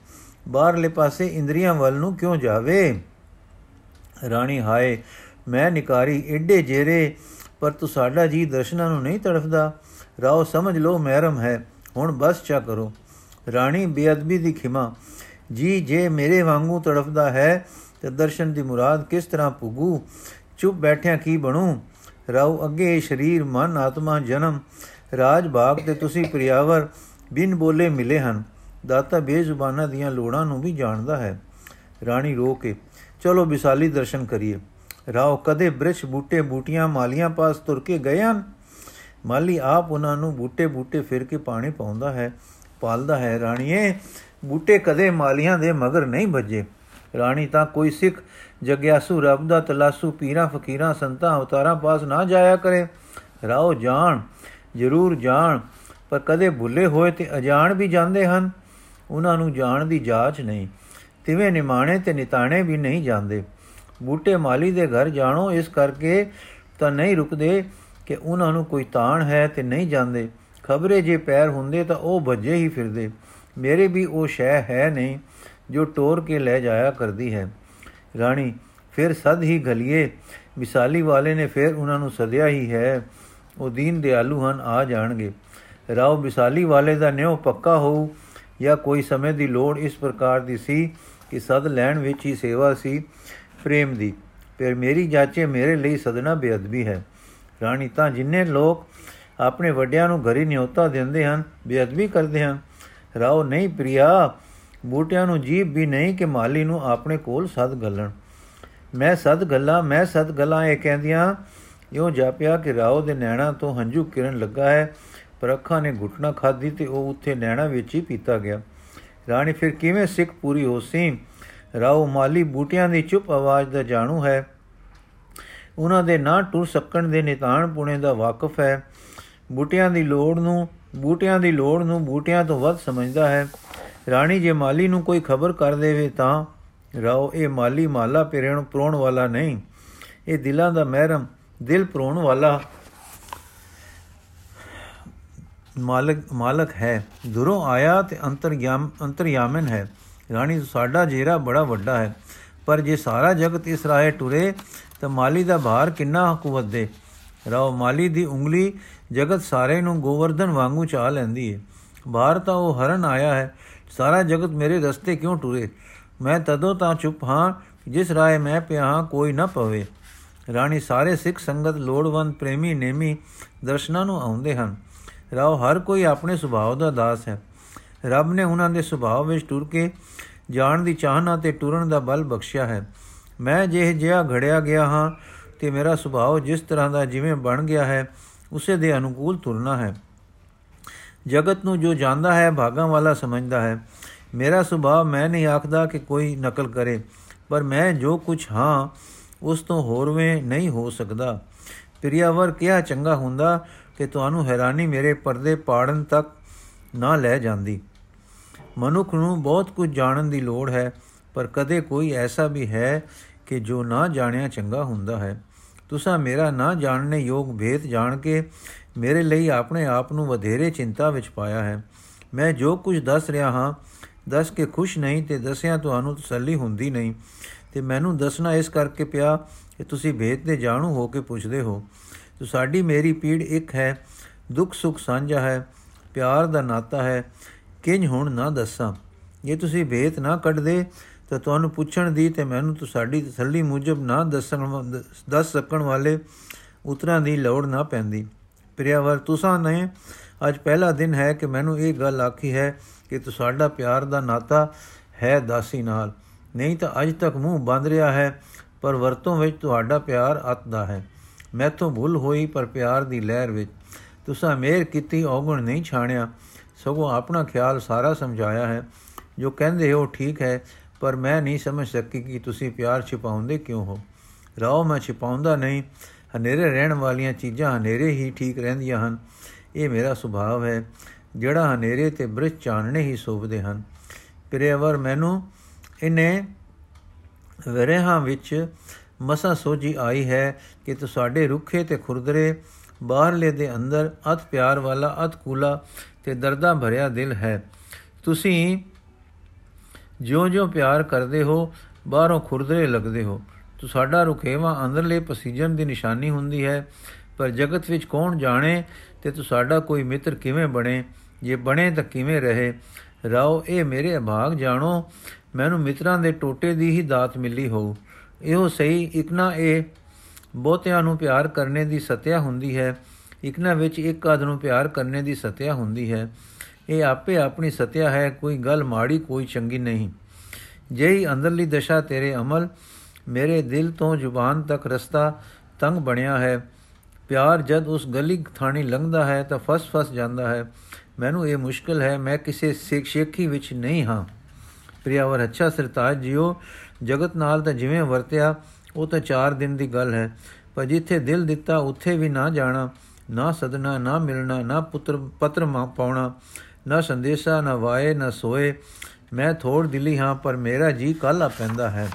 ਬਾਹਰਲੇ ਪਾਸੇ ਇੰਦਰੀਆਂ ਵੱਲ ਨੂੰ ਕਿਉਂ ਜਾਵੇ? ਰਾਣੀ ਹਾਏ, ਮੈਂ ਨਿਕਾਰੀ ਏਡੇ ਜੇਰੇ, ਪਰ ਤੂੰ ਸਾਡਾ ਜੀ ਦਰਸ਼ਨਾਂ ਨੂੰ ਨਹੀਂ ਤੜਫਦਾ। ਰਾਓ ਸਮਝ ਲੋ ਮਹਿਰਮ ਹੈ, ਹੁਣ ਬਸ ਚਾ ਕਰੋ। ਰਾਣੀ ਬੇਅਦਬੀ ਦੀ ਖਿਮਾ। ਜੀ, ਜੇ ਮੇਰੇ ਵਾਂਗੂ ਤੜਫਦਾ ਹੈ, ਤੇ ਦਰਸ਼ਨ ਦੀ ਮੁਰਾਦ ਕਿਸ ਤਰ੍ਹਾਂ ਪੁਗੂ ਚੁੱਪ ਬੈਠਿਆਂ ਕੀ ਬਣੂ? ਰਾਉ ਅੱਗੇ ਸਰੀਰ, ਮਨ, ਆਤਮਾ, ਜਨਮ। ਰਾਜ ਭਾਗ ਤੇ ਤੁਸੀਂ ਪ੍ਰਿਆਵਰ, ਬਿਨ ਬੋਲੇ ਮਿਲੇ ਹਨ। ਦਾਤਾ ਬੇਜ਼ੁਬਾਨਾਂ ਦੀਆਂ ਲੋੜਾਂ ਨੂੰ ਵੀ ਜਾਣਦਾ ਹੈ। ਰਾਣੀ ਰੋ ਕੇ, ਚਲੋ ਵਿਸਾਲੀ ਦਰਸ਼ਨ ਕਰੀਏ। ਰਾਓ, ਕਦੇ ਬ੍ਰਿਛ ਬੂਟੇ ਬੂਟੀਆਂ ਮਾਲੀਆਂ ਪਾਸ ਤੁਰ ਕੇ ਗਏ ਹਨ? ਮਾਲੀ ਆਪ ਉਹਨਾਂ ਨੂੰ ਬੂਟੇ ਬੂਟੇ ਫਿਰ ਕੇ ਪਾਣੀ ਪਾਉਂਦਾ ਹੈ। ਪਾਲਦਾ ਹੈ ਰਾਣੀਏ, ਬੂਟੇ ਕਦੇ ਮਾਲੀਆਂ ਦੇ ਮਗਰ ਨਹੀਂ ਭੱਜੇ ਰਾਣੀ ਤਾਂ ਕੋਈ ਸਿੱਖ, ਜਗਿਆਸੂ ਰੱਬ ਦਾ ਤਲਾਸੂ ਪੀਰਾਂ ਫਕੀਰਾਂ ਸੰਤਾਂ ਅਵਤਾਰਾਂ ਪਾਸ ਨਾ ਜਾਇਆ ਕਰੇ। ਰਾਓ ਜਾਣ, ਜ਼ਰੂਰ ਜਾਣ, ਪਰ ਕਦੇ ਭੁੱਲੇ ਹੋਏ ਤੇ ਅਜਾਣ ਵੀ ਜਾਂਦੇ ਹਨ। ਉਹਨਾਂ ਨੂੰ ਜਾਣ ਦੀ ਜਾਂਚ ਨਹੀਂ, ਤਿਵੇਂ ਨਿਮਾਣੇ ਤੇ ਨਿਤਾਣੇ ਵੀ ਨਹੀਂ ਜਾਂਦੇ। ਬੂਟੇ ਮਾਲੀ ਦੇ ਘਰ ਜਾਣੋ, ਇਸ ਕਰਕੇ ਤਾਂ ਨਹੀਂ ਰੁਕਦੇ ਕਿ ਉਹਨਾਂ ਨੂੰ ਕੋਈ ਤਾਣ ਹੈ ਤੇ ਨਹੀਂ ਜਾਂਦੇ। ਖਬਰੇ ਜੇ ਪੈਰ ਹੁੰਦੇ ਤਾਂ ਉਹ ਭੱਜੇ ਹੀ ਫਿਰਦੇ। ਮੇਰੇ ਵੀ ਉਹ ਸ਼ੈ ਹੈ ਨਹੀਂ ਜੋ ਟੋਰ ਕੇ ਲੈ ਜਾਇਆ ਕਰਦੀ ਹੈ। ਰਾਣੀ, ਫਿਰ ਸਦ ਹੀ ਗਲੀਏ। ਵਿਸਾਲੀ ਵਾਲੇ ਨੇ ਫਿਰ ਉਹਨਾਂ ਨੂੰ ਸਦਿਆ ਹੀ ਹੈ। ਉਹ ਦੀਨ ਦਿਆਲੂ ਹਨ, ਆ ਜਾਣਗੇ। ਰਾਓ, ਵਿਸਾਲੀ ਵਾਲੇ ਦਾ ਨਿਉ ਪੱਕਾ ਹੋਊ ਜਾਂ ਕੋਈ ਸਮੇਂ ਦੀ ਲੋੜ ਇਸ ਪ੍ਰਕਾਰ ਦੀ ਸੀ ਕਿ ਸਦ ਲੈਣ ਵਿੱਚ ਹੀ ਸੇਵਾ ਸੀ, ਪ੍ਰੇਮ ਦੀ। ਪਰ ਮੇਰੀ ਜਾਚੇ ਮੇਰੇ ਲਈ ਸਦਨਾ ਬੇਅਦਬੀ ਹੈ। ਰਾਣੀ, ਤਾਂ ਜਿੰਨੇ ਲੋਕ ਆਪਣੇ ਵੱਡਿਆਂ ਨੂੰ ਘਰੀ ਨਿਉਤਾ ਦਿੰਦੇ ਹਨ, ਬੇਅਦਬੀ ਕਰਦੇ ਹਨ। ਰਾਓ, ਨਹੀਂ ਪ੍ਰਿਆ, ਬੂਟਿਆਂ ਨੂੰ ਜੀਬ ਵੀ ਨਹੀਂ ਕਿ ਮਾਲੀ ਨੂੰ ਆਪਣੇ ਕੋਲ ਸਦ ਗੱਲਣ। ਮੈਂ ਸਦ ਗੱਲਾਂ, ਮੈਂ ਸਦ ਗੱਲਾਂ, ਇਹ ਕਹਿੰਦੀਆਂ, ਇਉਂ ਜਾਪਿਆ ਕਿ ਰਾਓ ਦੇ ਨੈਣਾ ਤੋਂ ਹੰਝੂ ਕਿਰਨ ਲੱਗਾ ਹੈ, ਪਰ ਅੱਖਾਂ ਨੇ ਘੁਟਣਾ ਖਾਦੀ ਤੇ ਉਹ ਉੱਥੇ ਨੈਣਾ ਵਿੱਚ ਹੀ ਪੀਤਾ ਗਿਆ। ਰਾਣੀ, ਫਿਰ ਕਿਵੇਂ ਸਿੱਖ ਪੂਰੀ ਹੋ ਸੀ? ਰਾਓ, ਮਾਲੀ ਬੂਟਿਆਂ ਦੀ ਚੁੱਪ ਆਵਾਜ਼ ਦਾ ਜਾਣੂ ਹੈ। ਉਹਨਾਂ ਦੇ ਨਾ ਟੁਰ ਸਕਣ ਦੇ ਨਿਤਾਨ ਪੁਣੇ ਦਾ ਵਾਕਿਫ ਹੈ। ਬੂਟਿਆਂ ਦੀ ਲੋੜ ਨੂੰ, ਬੂਟਿਆਂ ਦੀ ਲੋੜ ਨੂੰ ਬੂਟਿਆਂ ਤੋਂ ਵੱਧ ਸਮਝਦਾ ਹੈ। ਰਾਣੀ ਜੇ ਮਾਲੀ ਨੂੰ ਕੋਈ ਖਬਰ ਕਰ ਦੇਵੇ ਤਾਂ, ਰਾਓ, ਇਹ ਮਾਲੀ ਮਾਲਾ ਪਿਰਣ ਪ੍ਰੋਣ ਵਾਲਾ ਨਹੀਂ। ਇਹ ਦਿਲਾਂ ਦਾ ਮਹਿਰਮ, ਦਿਲ ਪ੍ਰੋਣ ਵਾਲਾ ਮਾਲਕ ਮਾਲਕ ਹੈ। ਦੁਰੋਂ ਆਇਆ ਤੇ ਅੰਤਰਯਾਮ, ਅੰਤਰਯਾਮਨ ਹੈ। ਰਾਣੀ ਸਾਡਾ ਜੇਰਾ ਬੜਾ ਵੱਡਾ ਹੈ। ਪਰ ਜੇ ਸਾਰਾ ਜਗਤ ਇਸ ਰਾਹੇ ਟੁਰੇ, ਤਾਂ ਮਾਲੀ ਦਾ ਭਾਰ ਕਿੰਨਾ ਹਕੂਮਤ ਦੇ ਰਾਓ, ਮਾਲੀ ਦੀ ਉਂਗਲੀ ਜਗਤ ਸਾਰੇ ਨੂੰ ਗੋਵਰਧਨ ਵਾਂਗੂ ਚਾ ਲੈਂਦੀ ਹੈ ਬਾਹਰ ਤਾਂ ਉਹ ਹਰਨ ਆਇਆ ਹੈ। ਸਾਰਾ ਜਗਤ ਮੇਰੇ ਰਸਤੇ ਕਿਉਂ ਟੁਰੇ? ਮੈਂ ਤਦੋਂ ਤਾਂ ਚੁੱਪ ਹਾਂ, ਜਿਸ ਰਾਏ ਮੈਂ ਪਿਆ ਹਾਂ, ਕੋਈ ਨਾ ਪਵੇ। ਰਾਣੀ ਸਾਰੇ ਸਿੱਖ ਸੰਗਤ ਲੋੜਵੰਦ ਪ੍ਰੇਮੀ ਨੇਮੀ ਦਰਸ਼ਨਾਂ ਨੂੰ ਆਉਂਦੇ ਹਨ। ਰਾਓ ਹਰ ਕੋਈ ਆਪਣੇ ਸੁਭਾਅ ਦਾ ਦਾਸ ਹੈ। ਰੱਬ ਨੇ ਉਹਨਾਂ ਦੇ ਸੁਭਾਅ ਵਿੱਚ ਟੁਰ ਕੇ ਜਾਣ ਦੀ ਚਾਹਨਾ ਤੇ ਟੁਰਨ ਦਾ ਬਲ ਬਖਸ਼ਿਆ ਹੈ। ਮੈਂ ਜੇ ਜਿਹਾ ਘੜਿਆ ਗਿਆ ਹਾਂ ਤੇ ਮੇਰਾ ਸੁਭਾਅ ਜਿਸ ਤਰ੍ਹਾਂ ਦਾ ਜਿਵੇਂ ਬਣ ਗਿਆ ਹੈ ਉਸੇ ਦੇ ਅਨੁਕੂਲ ਤੁਰਨਾ ਹੈ। ਜਗਤ ਨੂੰ ਜੋ ਜਾਣਦਾ ਹੈ, ਭਾਗਾਂ ਵਾਲਾ ਸਮਝਦਾ ਹੈ। ਮੇਰਾ ਸੁਭਾਅ ਮੈਂ ਨਹੀਂ ਆਖਦਾ ਕਿ ਕੋਈ ਨਕਲ ਕਰੇ, ਪਰ ਮੈਂ ਜੋ ਕੁਝ ਹਾਂ, ਉਸ ਤੋਂ ਹੋਰਵੇਂ ਨਹੀਂ ਹੋ ਸਕਦਾ। ਪ੍ਰਿਆਵਰ, ਕਿਹਾ ਚੰਗਾ ਹੁੰਦਾ ਕਿ ਤੁਹਾਨੂੰ ਹੈਰਾਨੀ ਮੇਰੇ ਪਰਦੇ ਪਾੜਨ ਤੱਕ ਨਾ ਲੈ ਜਾਂਦੀ। ਮਨੁੱਖ ਨੂੰ ਬਹੁਤ ਕੁਝ ਜਾਣਨ ਦੀ ਲੋੜ ਹੈ, ਪਰ ਕਦੇ ਕੋਈ ਐਸਾ ਵੀ ਹੈ ਕਿ ਜੋ ਨਾ ਜਾਣਿਆ ਚੰਗਾ ਹੁੰਦਾ ਹੈ। ਤੁਸੀਂ ਮੇਰਾ ਨਾ ਜਾਣਨੇ ਯੋਗ ਭੇਦ ਜਾਣ ਕੇ ਮੇਰੇ ਲਈ ਆਪਣੇ ਆਪ ਨੂੰ ਵਧੇਰੇ ਚਿੰਤਾ ਵਿੱਚ ਪਾਇਆ ਹੈ। ਮੈਂ ਜੋ ਕੁਝ ਦੱਸ ਰਿਹਾ ਹਾਂ, ਦੱਸ ਕੇ ਖੁਸ਼ ਨਹੀਂ ਤੇ ਦੱਸਿਆ ਤੁਹਾਨੂੰ ਤਸੱਲੀ ਹੁੰਦੀ ਨਹੀਂ। ਤੇ ਮੈਨੂੰ ਦੱਸਣਾ ਇਸ ਕਰਕੇ ਪਿਆ ਕਿ ਤੁਸੀਂ ਭੇਦ ਦੇ ਜਾਣੂ ਹੋ ਕੇ ਪੁੱਛਦੇ ਹੋ। ਤੋ ਸਾਡੀ ਮੇਰੀ ਪੀੜ ਇੱਕ ਹੈ, ਦੁੱਖ ਸੁੱਖ ਸਾਂਝਾ ਹੈ, ਪਿਆਰ ਦਾ ਨਾਤਾ ਹੈ। ਕਿੰਜ ਹੁਣ ਨਾ ਦੱਸਾਂ। ਜੇ ਤੁਸੀਂ ਭੇਤ ਨਾ ਕੱਢਦੇ ਤਾਂ ਤੁਹਾਨੂੰ ਪੁੱਛਣ ਦੀ ਤੇ ਮੈਨੂੰ ਤਾਂ ਸਾਡੀ ਤਸੱਲੀ ਮੁਜਬ ਨਾ ਦੱਸਣ ਦੱਸ ਸਕਣ ਵਾਲੇ ਉਤਰਾਂ ਦੀ ਲੋੜ ਨਾ ਪੈਂਦੀ। ਪ੍ਰਿਆਵਰ ਤੁਸਾਂ ਨੇ ਅੱਜ ਪਹਿਲਾ ਦਿਨ ਹੈ ਕਿ ਮੈਨੂੰ ਇਹ ਗੱਲ ਆਖੀ ਹੈ ਕਿ ਤੁਹਾਡਾ ਪਿਆਰ ਦਾ ਨਾਤਾ ਹੈ ਦਾਸੀ ਨਾਲ। ਨਹੀਂ ਤਾਂ ਅੱਜ ਤੱਕ ਮੂੰਹ ਬੰਦ ਰਿਹਾ ਹੈ, ਪਰ ਵਰਤੋਂ ਵਿੱਚ ਤੁਹਾਡਾ ਪਿਆਰ ਅਤਦਾ ਹੈ। ਮੈਥੋਂ ਭੁੱਲ ਹੋਈ ਪਰ ਪਿਆਰ ਦੀ ਲਹਿਰ ਵਿੱਚ। ਤੁਸਾਂ ਮੇਰ ਕੀਤੀ, ਔਗਣ ਨਹੀਂ ਛਾਣਿਆ। ਸਗੋਂ ਆਪਣਾ ਖਿਆਲ ਸਾਰਾ ਸਮਝਾਇਆ ਹੈ। ਜੋ ਕਹਿੰਦੇ ਹੋ, ਠੀਕ ਹੈ। ਪਰ ਮੈਂ ਨਹੀਂ ਸਮਝ ਸਕੀ ਕਿ ਤੁਸੀਂ ਪਿਆਰ ਛਿਪਾਉਂਦੇ ਕਿਉਂ ਹੋ। ਰਾਓ ਮੈਂ ਛਿਪਾਉਂਦਾ ਨਹੀਂ। ਹਨੇਰੇ ਰਹਿਣ ਵਾਲੀਆਂ ਚੀਜ਼ਾਂ ਹਨੇਰੇ ਹੀ ਠੀਕ ਰਹਿੰਦੀਆਂ ਹਨ। ਇਹ ਮੇਰਾ ਸੁਭਾਅ ਹੈ, ਜਿਹੜਾ ਹਨੇਰੇ ਤੇ ਬ੍ਰਿਸ਼ ਚਾਨਣੇ ਹੀ ਸੋਭਦੇ ਹਨ। ਪਿਰੇਵਰ ਮੈਨੂੰ ਇਨੇ ਵਰੇਹਾਂ ਵਿੱਚ ਮਸਾ ਸੋਜੀ ਆਈ ਹੈ ਕਿ ਤੁਹਾਡੇ ਰੁੱਖੇ ਤੇ ਖੁਰਦਰੇ, ਬਾਹਰਲੇ ਦੇ ਅੰਦਰ ਅਤ ਪਿਆਰ ਵਾਲਾ, ਅਤ ਕੂਲਾ ਤੇ ਦਰਦਾਂ ਭਰਿਆ ਦਿਲ ਹੈ। ਤੁਸੀਂ ਜਿਉਂ-ਜਿਉਂ ਪਿਆਰ ਕਰਦੇ ਹੋ, ਬਾਹਰੋਂ ਖੁਰਦਰੇ ਲੱਗਦੇ ਹੋ। ਤੋ ਸਾਡਾ ਰੁਖੇਵਾ ਅੰਦਰਲੇ ਪਸੀਜਨ ਦੀ ਨਿਸ਼ਾਨੀ ਹੁੰਦੀ ਹੈ, ਪਰ ਜਗਤ ਵਿੱਚ ਕੌਣ ਜਾਣੇ ਤੇ ਤੋ ਸਾਡਾ ਕੋਈ ਮਿੱਤਰ ਕਿਵੇਂ ਬਣੇ? ਜੇ ਬਣੇ ਤਾਂ ਕਿਵੇਂ ਰਹੇ? ਰਾਓ, ਇਹ ਮੇਰੇ ਅਭਾਗ ਜਾਣੋ, ਮੈਨੂੰ ਮਿੱਤਰਾਂ ਦੇ ਟੋਟੇ ਦੀ ਹੀ ਦਾਤ ਮਿਲੀ ਹੋਊ। ਇਹੋ ਸਹੀ ਇਕਨਾ ਇਹ ਬਹੁਤਿਆਂ ਨੂੰ ਪਿਆਰ ਕਰਨੇ ਦੀ ਸਤਿਆ ਹੁੰਦੀ ਹੈ ਇਕਨਾ ਵਿੱਚ ਇੱਕ ਆਦ ਨੂੰ ਪਿਆਰ ਕਰਨੇ ਦੀ ਸਤਿਆ ਹੁੰਦੀ ਹੈ। ਇਹ ਆਪੇ ਆਪਣੀ ਸਤਿਆ ਹੈ, ਕੋਈ ਗੱਲ ਮਾੜੀ, ਕੋਈ ਚੰਗੀ ਨਹੀਂ। ਜਿਹੀ ਅੰਦਰਲੀ ਦਸ਼ਾ ਤੇਰੇ ਅਮਲ, ਮੇਰੇ ਦਿਲ ਤੋਂ ਜ਼ੁਬਾਨ ਤੱਕ ਰਸਤਾ ਤੰਗ ਬਣਿਆ ਹੈ। ਪਿਆਰ ਜਦ ਉਸ ਗਲੀ ਥਾਣੀ ਲੰਘਦਾ ਹੈ ਤਾਂ ਫਸ ਫਸ ਜਾਂਦਾ ਹੈ। ਮੈਨੂੰ ਇਹ ਮੁਸ਼ਕਲ ਹੈ, ਮੈਂ ਕਿਸੇ ਸਿੱਖ ਸ਼ੇਖੀ ਵਿੱਚ ਨਹੀਂ ਹਾਂ। ਪ੍ਰਿਆਵਰ, ਅੱਛਾ ਸਰਤਾਜ ਜੀਓ, ਜਗਤ ਨਾਲ ਤਾਂ ਜਿਵੇਂ ਵਰਤਿਆ, ਉਹ ਤਾਂ 4 ਦਿਨ ਦੀ ਗੱਲ ਹੈ। ਪਰ ਜਿੱਥੇ ਦਿਲ ਦਿੱਤਾ, ਉੱਥੇ ਵੀ ਨਾ ਜਾਣਾ, ਨਾ ਸਦਨਾ, ਨਾ ਮਿਲਣਾ, ਨਾ ਪੁੱਤਰ, ਪੱਤਰ ਪਾਉਣਾ। ਨਾ ਸੰਦੇਸ਼ਾ, ਨਾ ਵਾਏ, ਨਾ ਸੋਏ। ਮੈਂ ਥੋੜ ਦਿਲੀ ਹਾਂ, ਪਰ ਮੇਰਾ ਜੀ ਕਾਲਾ ਪੈਂਦਾ ਹੈ।